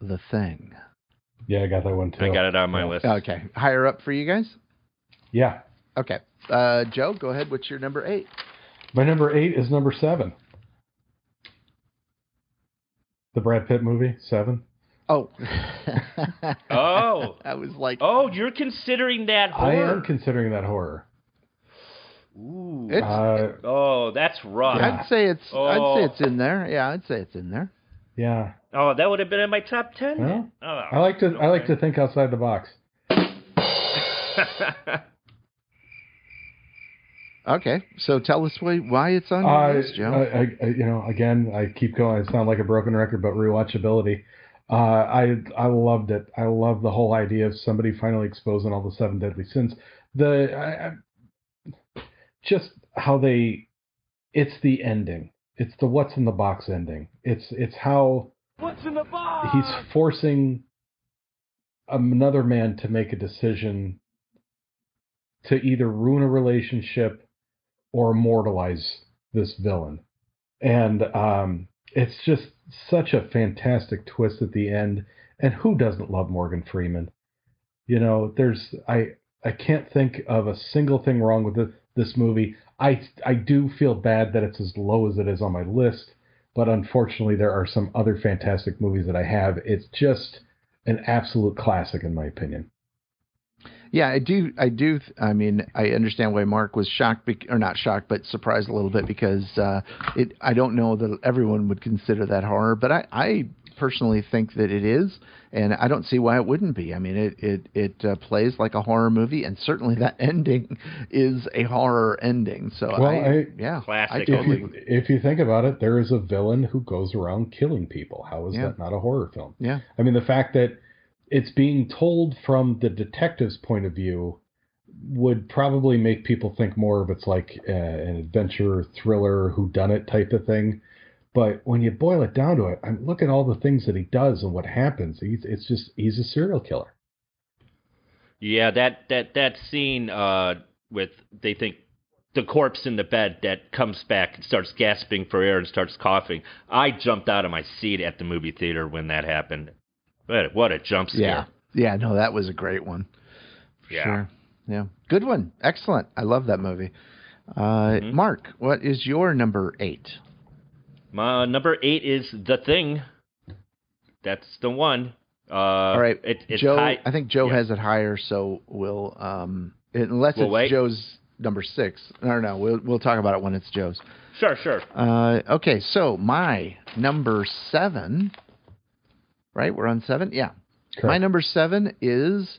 The Thing. Yeah, I got that one too. I got it on my list. Okay, higher up for you guys. Yeah. Okay, uh, Joe, go ahead. What's your number eight? My number eight is number seven. The Brad Pitt movie, Seven. Oh, *laughs* Oh. *laughs* I was like, Oh, you're considering that horror. I am considering that horror. Ooh. It's- Uh, oh, that's rough. Yeah. I'd say it's, I'd Oh. say it's in there. Yeah, I'd say it's in there. Yeah. Oh, that would have been in my top ten. Well. Oh, I like to I like to think outside the box. *laughs* Okay, so tell us why, why it's on your Uh, list, Joe. I, I, you know, again, I keep going. I sound like a broken record, but rewatchability. Uh, I I loved it. I love the whole idea of somebody finally exposing all the seven deadly sins. The I, just how they, it's the ending. It's the what's in the box ending. It's it's how What's in the box? he's forcing another man to make a decision to either ruin a relationship or immortalize this villain. and um, it's just such a fantastic twist at the end. And who doesn't love Morgan Freeman? You know, there's I I can't think of a single thing wrong with this, this movie. I I do feel bad that it's as low as it is on my list, but unfortunately there are some other fantastic movies that I have. It's just an absolute classic in my opinion. Yeah, I do. I do. I mean, I understand why Mark was shocked, or not shocked, but surprised a little bit because uh, it. I don't know that everyone would consider that horror, but I, I personally think that it is, and I don't see why it wouldn't be. I mean, it it it uh, plays like a horror movie, and certainly that *laughs* ending is a horror ending. So, well, I, I, yeah, classic. I if, you, if you think about it, there is a villain who goes around killing people. How is Yeah. that not a horror film? yeah, I mean, the fact that it's being told from the detective's point of view would probably make people think more of it's like uh, an adventure thriller who done it type of thing but when you boil it down to it i'm look at all the things that he does and what happens he's it's just he's a serial killer Yeah, that that that scene uh, with they think the corpse in the bed that comes back and starts gasping for air and starts coughing. I jumped out of my seat at the movie theater when that happened. But what a jump scare! yeah, yeah. No, that was a great one. For Yeah. Sure. Yeah. Good one. Excellent. I love that movie. Uh, Mhm. Mark, what is your number eight? My number eight is the thing. That's the one. Uh, All right, it, it's Joe. high. I think Joe yeah. has it higher, so we'll um, unless We'll it's wait. Joe's number six. No, no, we'll we'll talk about it when it's Joe's. Sure, sure. Uh, okay, so my number seven. Right, we're on seven. Yeah, my number seven is,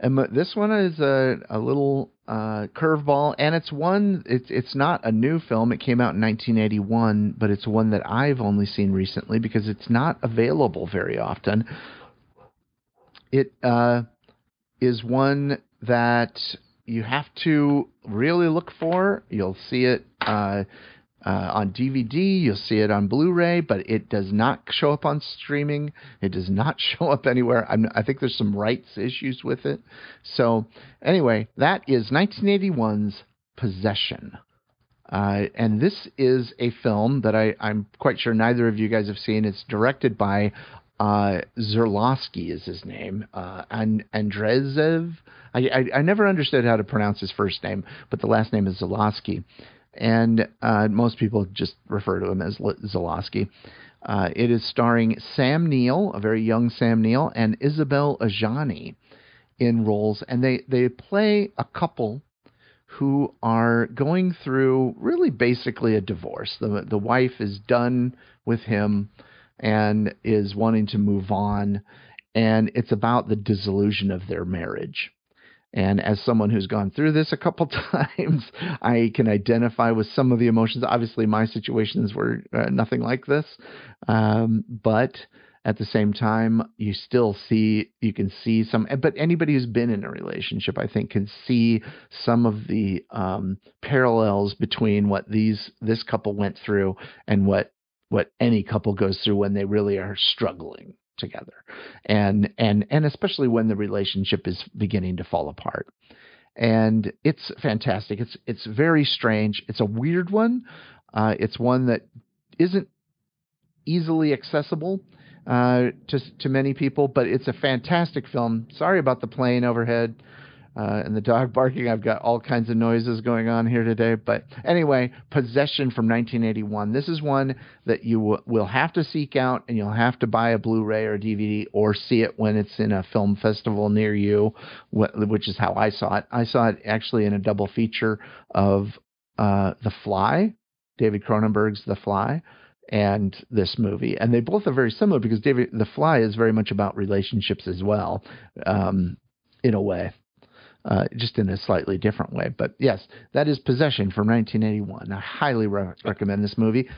and this one is a a little uh, curveball, and it's one. It's it's not a new film. It came out in 1981, but it's one that I've only seen recently because it's not available very often. It uh, is one that you have to really look for. You'll see it. Uh, uh, on DVD. You'll see it on Blu-ray, but it does not show up on streaming. It does not *laughs* show up anywhere. I'm, I think there's some rights issues with it. So anyway, that is 1981's Possession. Uh, and this is a film that I, I'm quite sure neither of you guys have seen. It's directed by uh, Zerlowski is his name, uh, and Andrezev. I, I, I never understood how to pronounce his first name, but the last name is Zerlowski and uh, most people just refer to him as L- Zalowski. Uh, it is starring Sam Neill, a very young Sam Neill, and Isabelle Adjani in roles, and they they play a couple who are going through really basically a divorce. The the wife is done with him and is wanting to move on, and it's about the disillusion of their marriage. And as someone who's gone through this a couple *laughs* times, I can identify with some of the emotions. Obviously, my situations were uh, nothing like this, um, but at the same time, you still see you can see some. But anybody who's been in a relationship, I think, can see some of the um, parallels between what these this couple went through and what what any couple goes through when they really are struggling together. And and and especially when the relationship is beginning to fall apart. And it's fantastic. It's it's very strange. It's a weird one. Uh, it's one that isn't easily accessible uh, to to many people but it's a fantastic film. Sorry about the plane overhead uh, and the dog *laughs* barking. I've got all kinds of noises going on here today. But anyway, Possession from 1981. This is one that you w- will have to seek out and you'll have to buy a Blu ray or DVD or see it when it's in a film festival near you, wh- which is how I saw it. I saw it actually in a double feature of uh, The Fly, David Cronenberg's The Fly. And this movie, and they both are very similar because David, The Fly is very much about relationships as well, um, in a way uh, just in a slightly different way. But yes, that is Possession from 1981. I highly re- recommend this movie.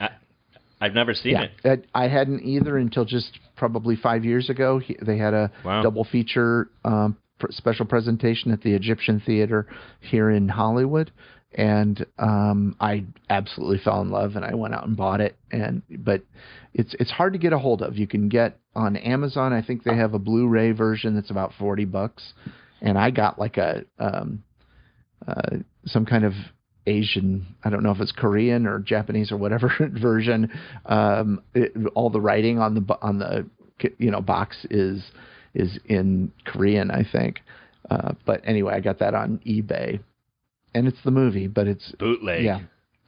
I've never seen Yeah, it. I I hadn't either until just probably five years ago. He, they had a Wow. double feature um, pr- special presentation at the Egyptian Theater here in Hollywood, and um, I absolutely fell in love, and I went out and bought it. And but it's it's hard to get a hold of. You can get on Amazon. I think they have a Blu-ray version that's about forty bucks, and I got like a um, uh, some kind of Asian, I don't know if it's Korean or Japanese or whatever *laughs* version. Um, it, all the writing on the on the you know box is is in Korean, I think. Uh, but anyway, I got that on eBay, and it's the movie, but it's bootleg. Yeah,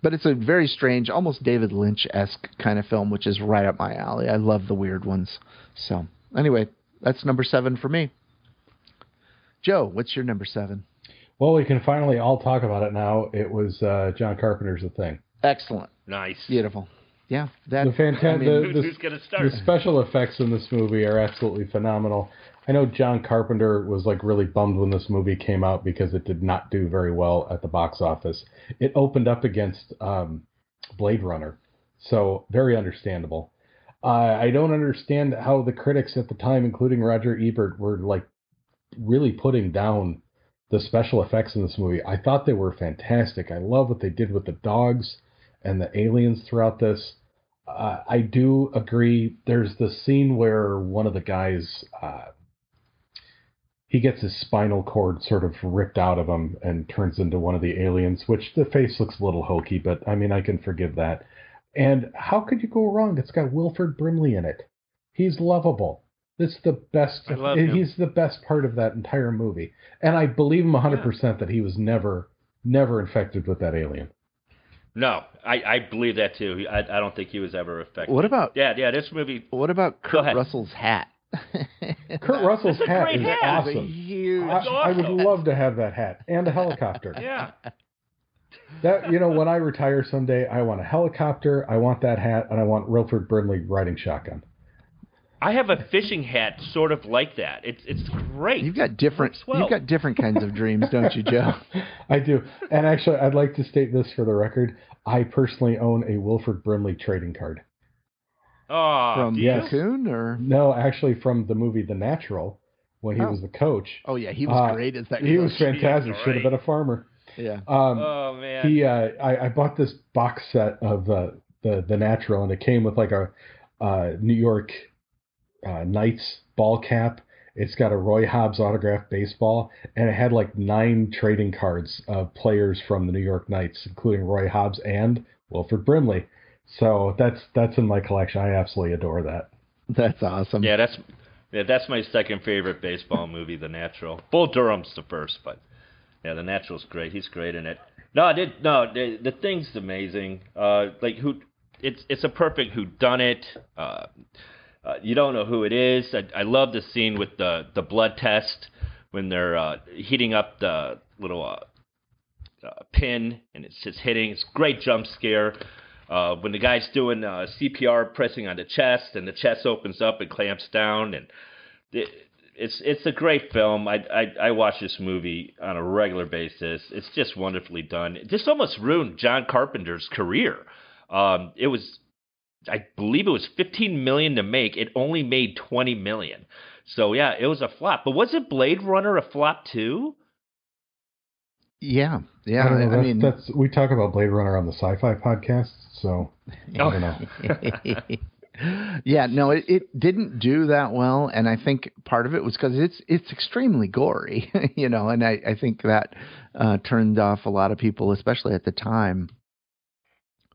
but it's a very strange, almost David Lynch esque kind of film, which is right up my alley. I love the weird ones. So anyway, that's number seven for me. Joe, what's your number seven? Well, we can finally all talk about it now. It was uh, John Carpenter's The Thing. Excellent. Nice. Beautiful. Yeah, that the fantastic. I mean, the, Who's gonna start? The special effects in this movie are absolutely phenomenal. I know John Carpenter was like really bummed when this movie came out because it did not do very well at the box office. It opened up against um, Blade Runner, so very understandable. Uh, I don't understand how the critics at the time, including Roger Ebert, were like really putting down the special effects in this movie. I thought they were fantastic. I love what they did with the dogs and the aliens throughout this. Uh, I do agree. There's the scene where one of the guys uh, he gets his spinal cord sort of ripped out of him and turns into one of the aliens, which the face looks a little hokey, but I mean I can forgive that. And how could you go wrong? It's got Wilford Brimley in it. He's lovable. It's the best. I love him. He's the best part of that entire movie, and I believe him 100 percent that he was never, never infected with that alien. No, I, I believe that too. I, I don't think he was ever affected. What about Yeah, yeah. This movie. what about *laughs* Kurt. Russell's hat? Kurt Russell's hat is hat. That's a awesome. huge. I, I would love to have that hat and a helicopter. *laughs* Yeah. That you know, when I retire someday, I want a helicopter, I want that hat, and I want Wilford Brimley riding shotgun. I have a fishing hat sort of like that. It's it's great. You've got different. Well. You've got different kinds of dreams, don't you, Joe? *laughs* I do, and actually, I'd like to state this for the record: I personally own a Wilford Brimley trading card. oh, From do you? yes. Cocoon or? No, actually, from the movie The Natural, when he Oh. was the coach. Oh yeah, he was Uh, great as that. He was fantastic. Should have been a farmer. Yeah. Um, Oh man. he uh, I, I bought this box set of uh, the the natural and it came with like a uh, New York uh, Knights ball cap. It's got a Roy Hobbs autographed baseball and it had like nine trading cards of players from the New York Knights, including Roy Hobbs and Wilford Brimley. So that's that's in my collection. I absolutely adore that. That's awesome. yeah, that's yeah, that's my second favorite baseball movie, The Natural. Bull Durham's the first, but yeah, The Natural's great. He's great in it. No, I did no. The, the thing's amazing. Uh, like who? It's it's a perfect who done it. Uh, uh, you don't know who it is. I, I love the scene with the the blood test when they're uh, heating up the little uh, uh, pin and it's just hitting. It's great jump scare. Uh, when the guy's doing uh, CPR, pressing on the chest, and the chest opens up and clamps down, and it, it's it's a great film. I, I I watch this movie on a regular basis. It's just wonderfully done. It just almost ruined John Carpenter's career. Um, it was, I believe, it was 15 million to make. It only made 20 million. So yeah, it was a flop. But wasn't Blade Runner a flop too? Yeah. Yeah. I, know, I that's, mean, that's we talk about Blade Runner on the Sci-Fi podcast, so I don't know. *laughs* yeah, no, it, it didn't do that well, and I think part of it was because it's it's extremely gory, *laughs* you know, and I I think that uh, turned off a lot of people, especially at the time.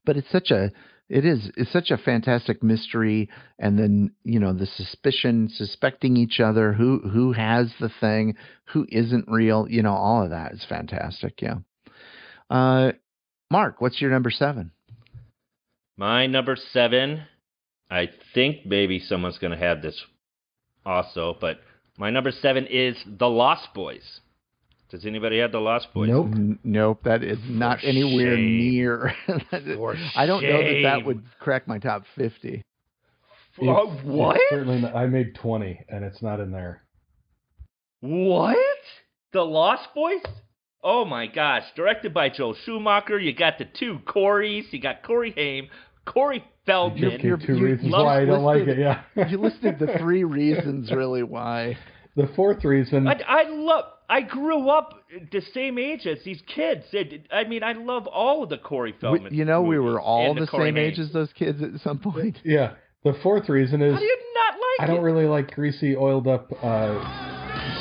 But it's such a it is it's such a fantastic mystery, and then you know the suspicion, suspecting each other, who who has the thing, who isn't real, you know, all of that is fantastic. Yeah. Uh, Mark, what's your number seven? My number seven, I think maybe someone's going to have this also, but my number seven is The Lost Boys. Does anybody have The Lost Boys? Nope. N- nope, that is not For anywhere shame. near. *laughs* For I don't know that that shame. would crack my top 50. Oh, It's- what? it's certainly, not, I made twenty, and it's not in there. What? The Lost Boys? Oh my gosh. Directed by Joel Schumacher. You got the two Corys. You got Corey Haim, Corey Feldman. You're- give two you- reasons love- why I don't like listed- it. Yeah. You listed the three *laughs* reasons really why. the fourth reason. I, I love. I grew up the same age as these kids. It, I mean, I love all of the Corey We, Feldman. you know, we were all and the same Haim. age as those kids at some point. *laughs* Yeah. The fourth reason is How do you not like I don't really like greasy, oiled up uh,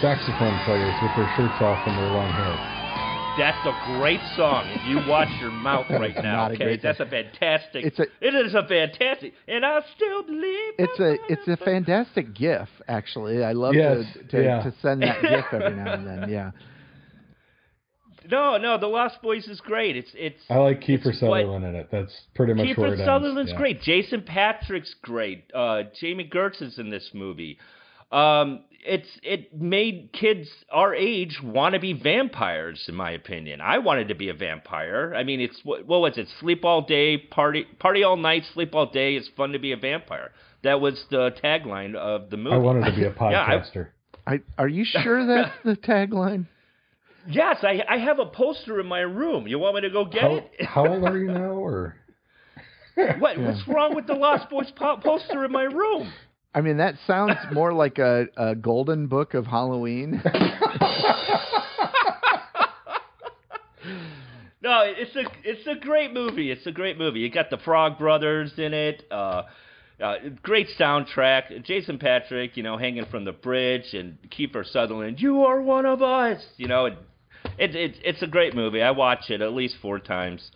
saxophone players with their shirts off and their long hair. That's a great song, and you watch your mouth right *laughs* now. not a Okay, great that's a fantastic. It's a- It is a fantastic, and I still believe. It's a it's a fantastic GIF. Actually, I love Yes, to to, yeah. to send that GIF every now and then. *laughs* Yeah. No, no, The Lost Boys is great. It's it's. I like Kiefer It's what- Sutherland in it. That's pretty much where it Kiefer ends. Sutherland's Yeah. great. Jason Patric's great. Uh, Jami Gertz is in this movie. Um, it's it made kids our age want to be vampires. In my opinion, I wanted to be a vampire. I mean, it's what, what was it? Sleep all day, party party all night, sleep all day. It's fun to be a vampire. That was the tagline of the movie. I wanted to be a *laughs* Yeah, I- podcaster. I, are you sure that's the *laughs* tagline? Yes, I I have a poster in my room. You want me to go get how, it? how old are you *laughs* now? Or What what's wrong with the Lost Boys po- poster in my room? I mean, that sounds more like a, a golden book of Halloween. *laughs* No, it's a it's a great movie. It's a great movie. You got the Frog Brothers in it. Uh, uh, great soundtrack. Jason Patric, you know, hanging from the bridge, and Kiefer Sutherland. You are one of us. You know, it, it, it it's a great movie. I watch it at least four times.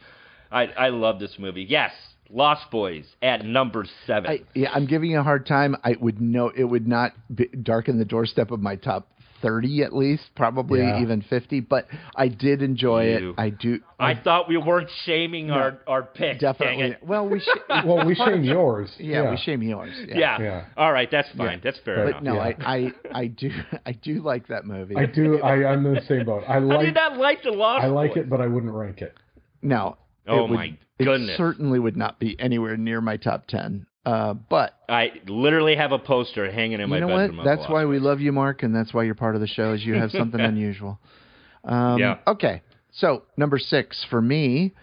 I I love this movie. Yes, Lost Boys at number seven. I, yeah, I'm giving you a hard time. I would know it would not be, darken the doorstep of my top 30 at least, probably Yeah. even 50. But I did enjoy You. it. I do. I thought we weren't shaming our our pick. Definitely. Well, we should. *laughs* well, we shame yours. *laughs* yeah, we shame yours. Yeah. Yeah. Yeah. All right, that's fine. That's fair enough. No, Yeah. I, I, I do, *laughs* I do like that movie. I do. I, I'm in the same boat. I How do you like. not like the Lost I like Boys? it, but I wouldn't rank it. No. Oh would, my goodness. It certainly would not be anywhere near my top 10. Uh, but I literally have a poster hanging in my you know what? bedroom. of That's why we love you, Mark, and that's why you're part of the show. Is you have something *laughs* unusual. Um, Yeah. Okay. So number six for me,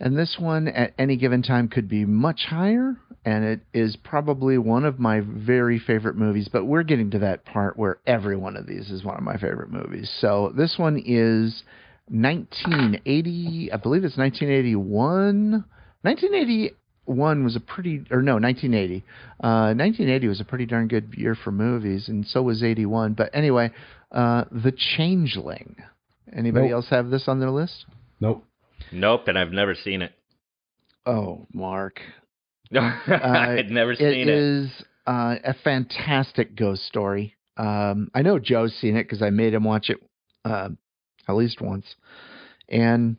and this one at any given time could be much higher, and it is probably one of my very favorite movies. But we're getting to that part where every one of these is one of my favorite movies. So this one is 1980. I believe it's 1981. 1981 was a pretty, or no, 1980. Uh, 1980 was a pretty darn good year for movies, and so was 81. But anyway, uh, The Changeling. Anybody Nope. else have this on their list? Nope. Nope, and I've never seen it. Oh, Mark. *laughs* I'd never seen It it. is uh, a fantastic ghost story. Um, I know Joe's seen it because I made him watch it uh, at least once, and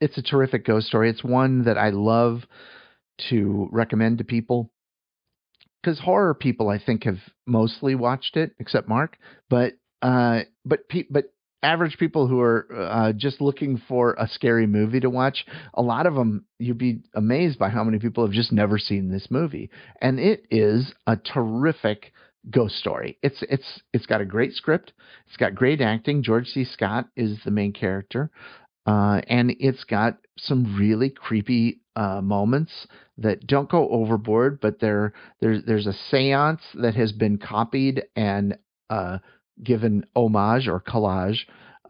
it's a terrific ghost story. It's one that I love to recommend to people because horror people, I think, have mostly watched it, except Mark. But uh, but pe- but average people who are uh, just looking for a scary movie to watch, a lot of them you'd be amazed by how many people have just never seen this movie, and it is a terrific ghost story. It's it's it's got a great script. It's got great acting. George C. Scott is the main character, uh, and it's got some really creepy uh, moments that don't go overboard, but there there's there's a séance that has been copied and uh, given homage or collage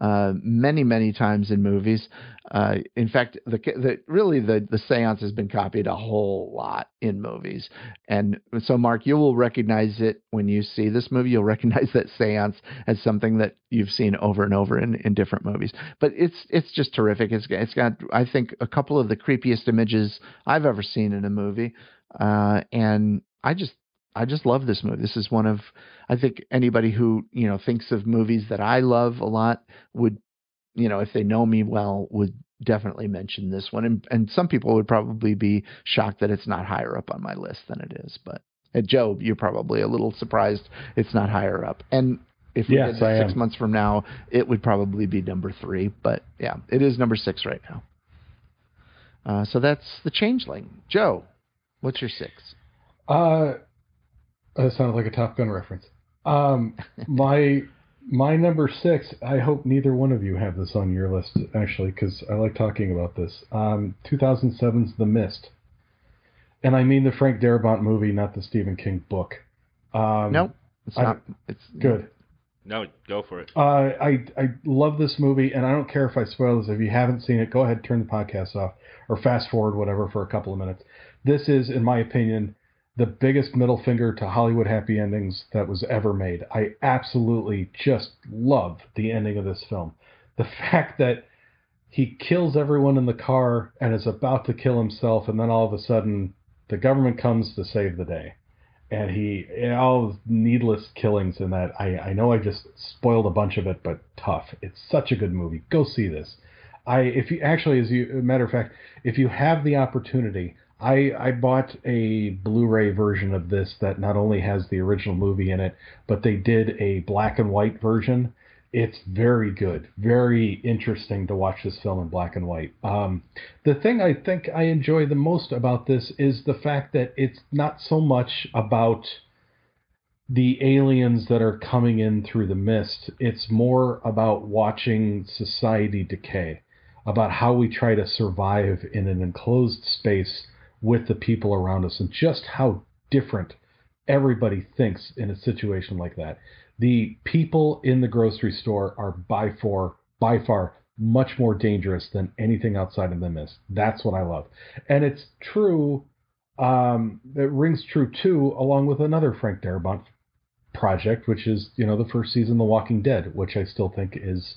uh, many many times in movies. Uh, in fact, the, the really the the séance has been copied a whole lot in movies, and so Mark, you will recognize it when you see this movie. You'll recognize *laughs* that séance as something that you've seen over and over in, in different movies. But it's it's just terrific. It's it's got I think a couple of the creepiest images I've ever seen in a movie, uh, and I just I just love this movie. This is one of I think anybody who you know thinks of movies that I love a lot would you know if they know me well would definitely mention this one. And and some people would probably be shocked that it's not higher up on my list than it is. But uh, Joe you're probably a little surprised it's not higher up. And if we Yes, did six months from now it would probably be number three. But yeah it is number six right now. Uh, so that's the changeling. Joe what's your six? Uh, that sounded like a Top Gun reference. Um, my my number six. I hope neither one of you have this on your list actually, because I like talking about this. Um, 2007's The Mist, and I mean the Frank Darabont movie, not the Stephen King book. Um, nope it's I- not it's Good. No, go for it. Uh, I I love this movie, and I don't care if I spoil this. If you haven't seen it, go ahead, turn the podcast off, or fast forward whatever for a couple of minutes. This is, in my opinion, the biggest middle finger to Hollywood happy endings that was ever made. I absolutely just love the ending of this film. the *laughs* fact that he kills everyone in the car and is about to kill himself, and then all of a sudden the government comes to save the day. And he, all needless killings in that. I, I know I just spoiled a bunch of it, but tough. It's such a good movie. Go see this. I, if you actually, as you, a matter of fact, if you have the opportunity, I, I bought a Blu-ray version of this that not only has the original movie in it, but they did a black and white version. It's very good, very interesting to watch this film in black and white. Um, the thing I think I enjoy the most about this is the fact that it's not so much about the aliens that are coming in through the mist. It's more about watching society decay, about how we try to survive in an enclosed space with the people around us and just how different everybody thinks in a situation like that. The people in the grocery store are by far, by far much more dangerous than anything outside of the mist. That's what I love. And it's true, um, it rings true too, along with another Frank Darabont project, which is, you know, the first season, The Walking Dead, which I still think is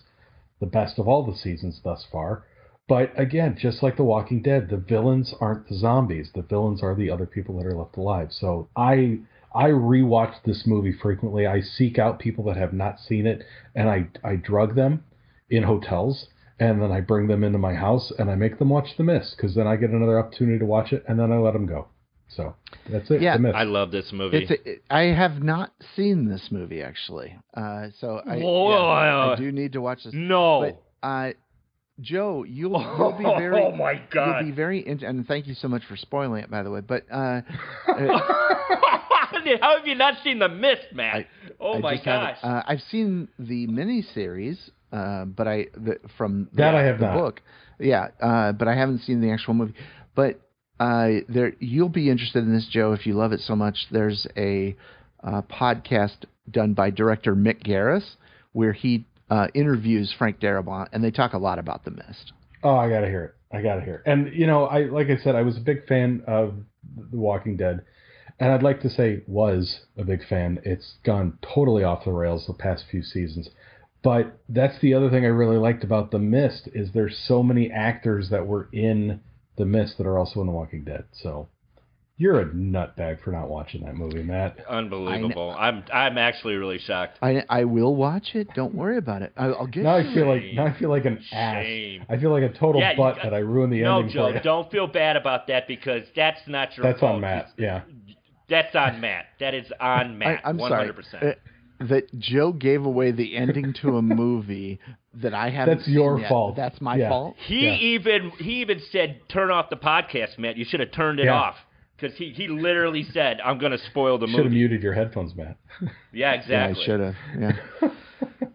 the best of all the seasons thus far. But again, just like The Walking Dead, the villains aren't the zombies. The villains are the other people that are left alive. So I I rewatch this movie frequently. I seek out people that have not seen it and I I drug them in hotels and then I bring them into my house and I make them watch The Mist because then I get another opportunity to watch it and then I let them go. So that's it. Yeah, The Mist. I love this movie. It's a, it, I have not seen this movie actually, uh, so I, Whoa, yeah, I do need to watch this. no. But uh, Joe, you'll *laughs* you'll be very oh my god. you'll be very in, and thank you so much for spoiling it by the way. But uh, *laughs* How have you not seen The Mist, man? I- oh I my just gosh. Uh, I've seen the miniseries, uh, but I the, from That the, I have the not. book. Yeah, uh, but I haven't seen the actual movie. But uh, there, you'll be interested in this, Joe, if you love it so much. There's a uh, podcast done by director Mick Garris where he uh, interviews Frank Darabont, and they talk a lot about The Mist. Oh, I gotta hear it. I gotta hear it. And you know, I like I said, I was a big fan of The Walking Dead, and I'd like to say was a big fan. It's gone totally off the rails the past few seasons. But that's the other thing I really liked about The Mist is there's so many actors that were in The Mist that are also in The Walking Dead. So you're a nutbag for not watching that movie, Matt. Unbelievable. I'm I'm actually really shocked. I I will watch it. Don't worry about it. I, I'll get. Now to I feel like now I feel like an Shame. ass. I feel like a total Yeah, butt got- that I ruined the No, ending Joe, for you. No, Joe, don't feel bad about that because that's not your That's fault. on Matt. Yeah. That's on Matt. That is on Matt. I, am sorry hundred percent. uh, that Joe gave away the ending to a movie that I haven't. That's your yet. fault. That's my Yeah. fault. He Yeah. even he even said turn off the podcast, Matt. You should have turned it Yeah. off because he he literally said I'm going to spoil the Should have movie. muted your headphones, Matt. Yeah, *laughs* Yeah, exactly. I should have. Yeah.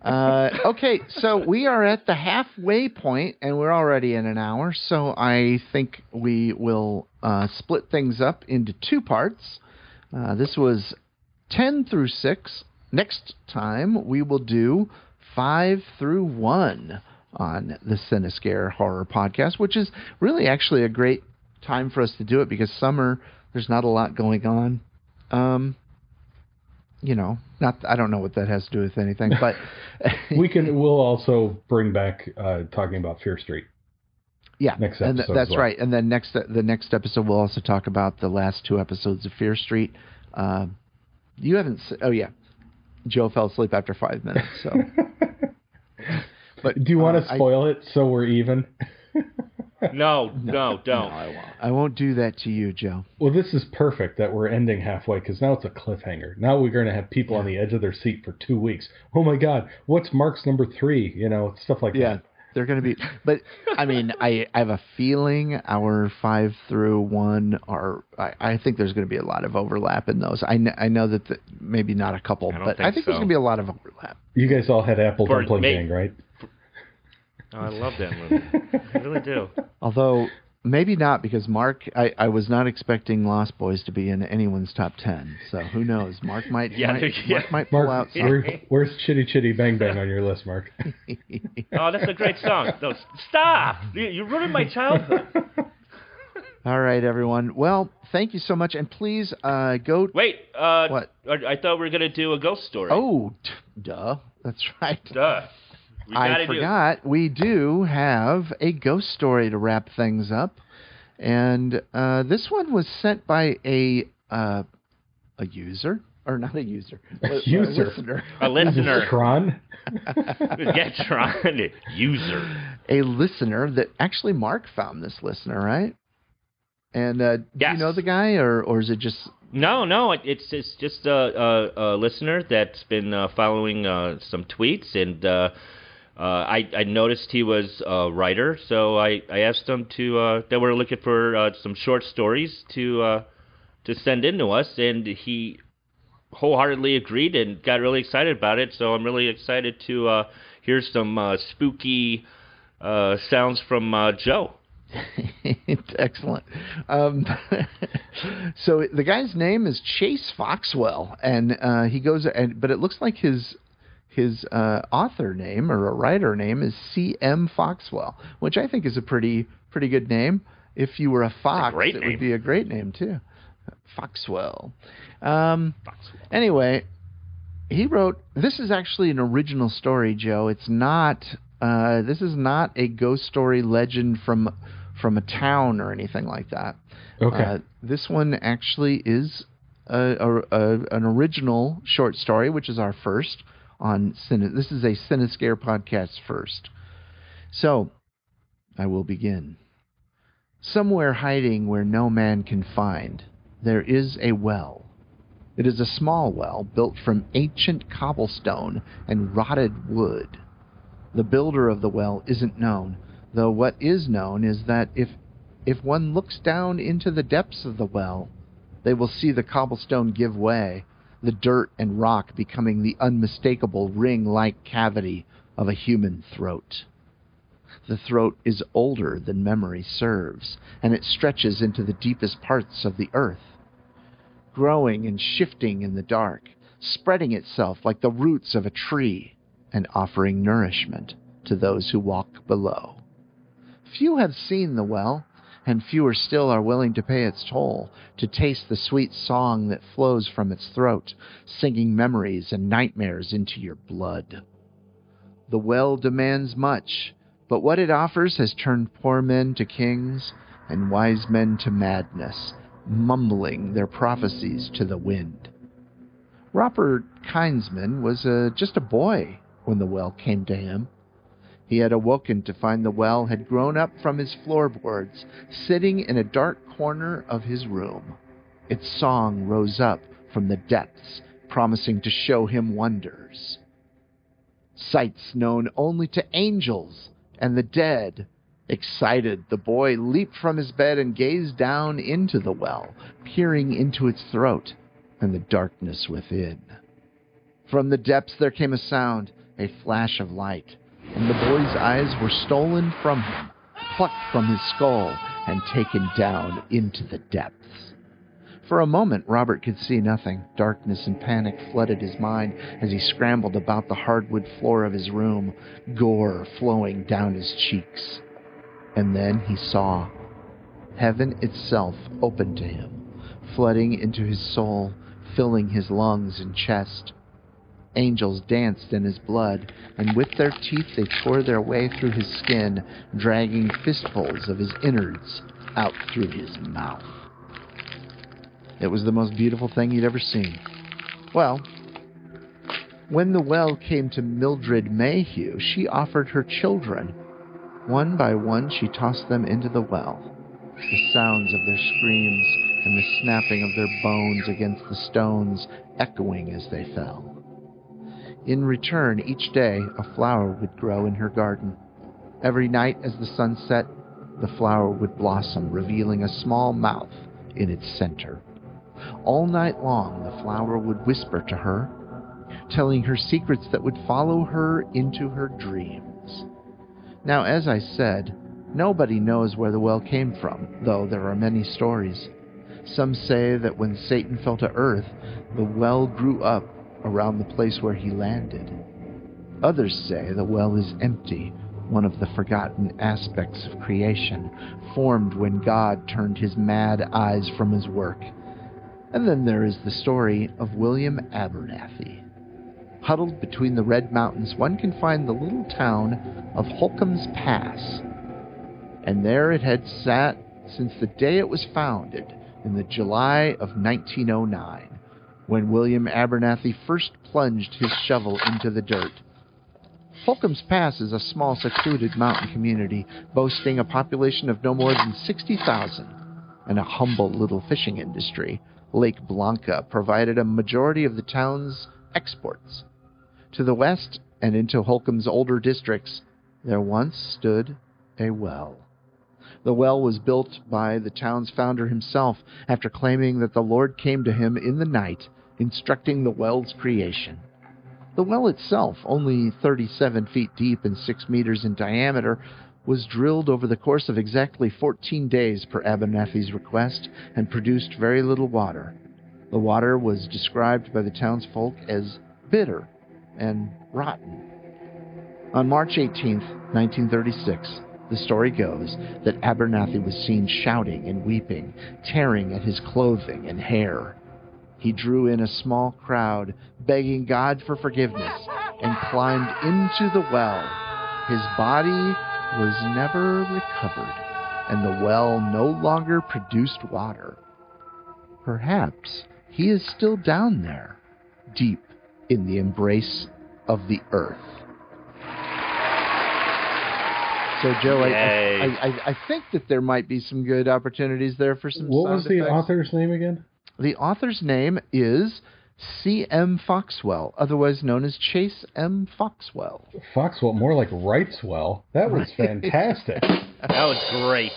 uh, okay, so we are at the halfway point, and we're already in an hour. So I think we will uh, split things up into two parts. Uh, this was ten through six. Next time we will do five through one on the Cinescare Horror Podcast, which is really actually a great time for us to do it because summer there's not a lot going on. Um, you know, not I don't know what that has to do with anything, but *laughs* we can. We'll also bring back uh, talking about Fear Street. yeah, next and th- episode that's well. right. And then next the next episode we'll also talk about the last two episodes of Fear Street. Uh, you haven't? Oh yeah, Joe fell asleep after five minutes. So, *laughs* but Do you want uh, to I- spoil it so we're even? *laughs* No, no, *laughs* No, don't. I won't. I won't do that to you, Joe. Well, this is perfect that we're ending halfway because now it's a cliffhanger. Now we're going to have people on the edge of their seat for two weeks. Oh my God, what's Mark's number three? You know, stuff like Yeah, that. they're going to be. But I mean, *laughs* I, I have a feeling our five through one are. I, I think there's going to be a lot of overlap in those. I, kn- I know that the, maybe not a couple, I but think I think there's going to be a lot of overlap. You guys all had Apple Dumpling me. Gang, right? Oh, I love that movie. I really do. *laughs* Although maybe not because Mark, I, I was not expecting Lost Boys to be in anyone's top ten. So who knows? Mark might. Yeah, might, yeah. Mark might pull out Mark, some. where, where's Chitty Chitty Bang Bang on your list, Mark? *laughs* Oh, that's a great song. No, stop! You, you ruined my childhood. *laughs* All right, everyone. Well, thank you so much, and please uh, go. Wait, uh, What? I, I thought we were gonna do a ghost story. Oh, t- duh. That's right. duh. We I gotta do- forgot we do have a ghost story to wrap things up, and uh, this one was sent by a uh, a user or not a user, A user. listener, A listener. Tron. Get trying to user. a listener that actually Mark found this listener, right? And uh, do you know the guy, or or is it just No, no, it, it's it's just a, a, a listener that's been uh, following uh, some tweets, and uh, uh, I, I noticed he was a writer, so I, I asked him to uh, that we're looking for uh, some short stories to uh, to send in to us, and he wholeheartedly agreed and got really excited about it. So I'm really excited to uh, hear some uh, spooky uh, sounds from uh, Joe. *laughs* Excellent. Um, *laughs* so the guy's name is Chase Foxwell, and uh, he goes, and but it looks like his his uh, author name or a writer name is C. M. Foxwell, which I think is a pretty pretty good name. If you were a fox, great it name. would be a great name too. Foxwell. Um, anyway, he wrote. This is actually an original story, Joe. It's not. Uh, this is not a ghost story legend from from a town or anything like that. Okay. Uh, this one actually is a, a, a, an original short story, which is our first on Cine. This is a Cinescare podcast first. So, I will begin. Somewhere hiding where no man can find, there is a well. It is a small well built from ancient cobblestone and rotted wood. The builder of the well isn't known, though what is known is that if if one looks down into the depths of the well, they will see the cobblestone give way, the dirt and rock becoming the unmistakable ring like cavity of a human throat. The throat is older than memory serves, and it stretches into the deepest parts of the earth, growing and shifting in the dark, spreading itself like the roots of a tree, and offering nourishment to those who walk below. Few have seen the well, and fewer still are willing to pay its toll, to taste the sweet song that flows from its throat, singing memories and nightmares into your blood. The well demands much, but what it offers has turned poor men to kings and wise men to madness, mumbling their prophecies to the wind. Robert Kinsman was uh, just a boy when the well came to him. He had awoken to find the well had grown up from his floorboards, sitting in a dark corner of his room. Its song rose up from the depths, promising to show him wonders. Sights known only to angels and the dead. Excited, the boy leaped from his bed and gazed down into the well, peering into its throat and the darkness within. From the depths there came a sound, a flash of light, and the boy's eyes were stolen from him, plucked from his skull, and taken down into the depths. For a moment, Robert could see nothing. Darkness and panic flooded his mind as he scrambled about the hardwood floor of his room, gore flowing down his cheeks. And then he saw. Heaven itself opened to him, flooding into his soul, filling his lungs and chest. Angels danced in his blood, and with their teeth they tore their way through his skin, dragging fistfuls of his innards out through his mouth. It was the most beautiful thing he'd ever seen. Well, when the well came to Mildred Mayhew, she offered her children. One by one, she tossed them into the well. The sounds of their screams and the snapping of their bones against the stones echoing as they fell. In return, each day a flower would grow in her garden. Every night as the sun set, the flower would blossom, revealing a small mouth in its center. All night long, the flower would whisper to her, telling her secrets that would follow her into her dreams. Now, as I said, nobody knows where the well came from, though there are many stories. Some say that when Satan fell to earth, the well grew up around the place where he landed. Others say the well is empty, one of the forgotten aspects of creation, formed when God turned his mad eyes from his work. And then there is the story of William Abernathy. Huddled between the red mountains, one can find the little town of Holcomb's Pass. And there it had sat since the day it was founded in the July of 1909, when William Abernathy first plunged his shovel into the dirt. Holcomb's Pass is a small, secluded mountain community boasting a population of no more than 60,000 and a humble little fishing industry. Lake Blanca provided a majority of the town's exports. To the west and into Holcomb's older districts, there once stood a well. The well was built by the town's founder himself after claiming that the Lord came to him in the night, instructing the well's creation. The well itself, only 37 feet deep and 6 meters in diameter, was drilled over the course of exactly 14 days per Abernathy's request and produced very little water. The water was described by the townsfolk as bitter and rotten. On March 18, 1936, the story goes that Abernathy was seen shouting and weeping, tearing at his clothing and hair. He drew in a small crowd, begging God for forgiveness, and climbed into the well. His body was never recovered, and the well no longer produced water. Perhaps he is still down there, deep in the embrace of the earth. So, Joe, I, I, I, I think that there might be some good opportunities there for some. What sound was the effects. author's name again? The author's name is C.M. Foxwell, otherwise known as Chase M. Foxwell. Foxwell, more like Wrightswell. That was fantastic. *laughs* That was great.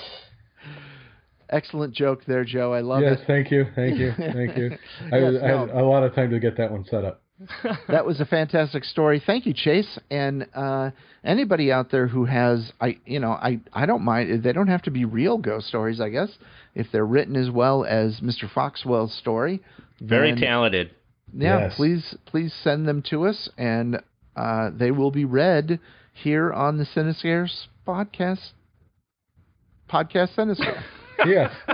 Excellent joke there, Joe. I love yes, it. Yes, thank you, thank you, thank you. I, Yes, I had a lot of time to get that one set up. *laughs* that was a fantastic story. Thank you, Chase. And uh, anybody out there who has, I, you know, I, I don't mind. They don't have to be real ghost stories, I guess, if they're written as well as Mr. Foxwell's story. Very then- talented. Yeah, Yes. please, please send them to us, and uh, they will be read here on the Cinescares podcast. Podcast Cinescare. *laughs* Yes. *laughs*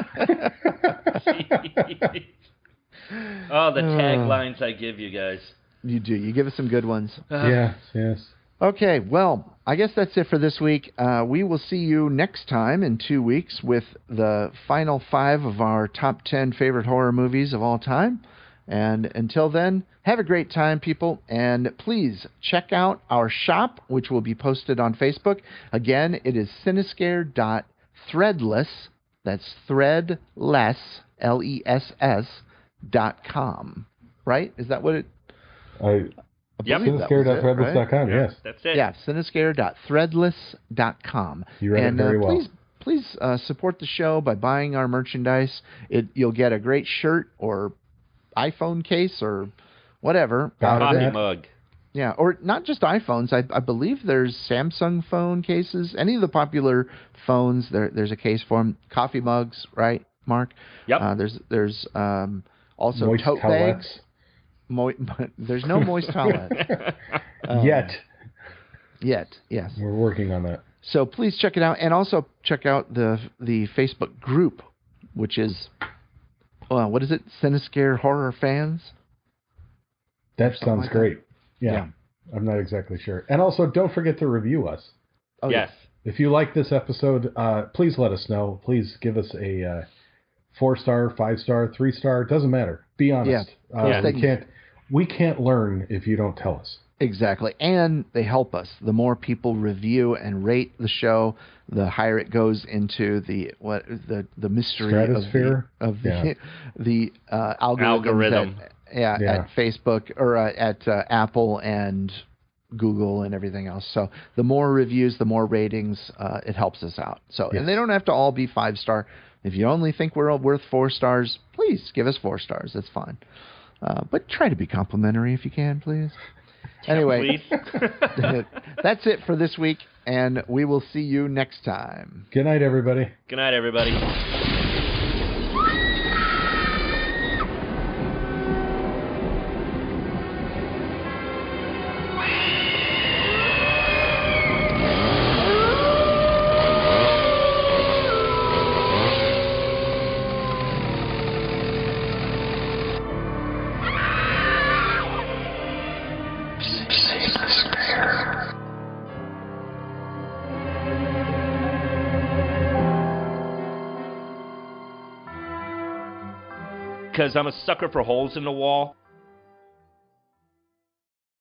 oh, the taglines I give you guys. you do. You give us some good ones. yes, yes. Okay, well, I guess that's it for this week. Uh, we will see you next time in two weeks with the final five of our top 10 favorite horror movies of all time. And until then, have a great time, people. And please check out our shop, which will be posted on Facebook. Again, it is cinescare.threadless. That's threadless, L E S S, dot com. Right? Is that what it I Yep. believe that right? Cinescare.threadless.com, yes. That's it. Yeah, cinescare.threadless.com. You read it very uh, well. please please uh, support the show by buying our merchandise. It you'll get a great shirt or iPhone case or whatever out of Coffee mug. Yeah, or not just iPhones. I, I believe there's Samsung phone cases. Any of the popular phones, there there's a case for them. Coffee mugs, right, Mark? Yep. Uh, there's there's um, also Moist tote towelettes. bags. Mo- *laughs* there's no moist towelette *laughs* Um, Yet. yet. Yes. We're working on that. So please check it out, and also check out the the Facebook group, which is, uh, what is it? Cinescare horror fans. That Something sounds like that. great. Yeah, Yeah. I'm not exactly sure. And also, don't forget to review us. Oh, yes. If you like this episode, uh, please let us know. Please give us a uh, four star, five star, three star. Doesn't matter. Be honest. Uh, Yeah. We can't. We can't learn if you don't tell us. Exactly, and they help us. The more people review and rate the show, the higher it goes into the what the the mystery Stratosphere? of the of Yeah. the, *laughs* the uh, algorithms Algorithm. At, yeah, Yeah. at Facebook or uh, at uh, Apple and Google and everything else. So the more reviews, the more ratings, uh, it helps us out. So Yes. and they don't have to all be five star. If you only think we're worth four stars, please give us four stars. That's fine. Uh, but try to be complimentary if you can, please. Anyway, *laughs* that's it for this week, and we will see you next time. Good night, everybody. Good night, everybody. Because I'm a sucker for holes in the wall.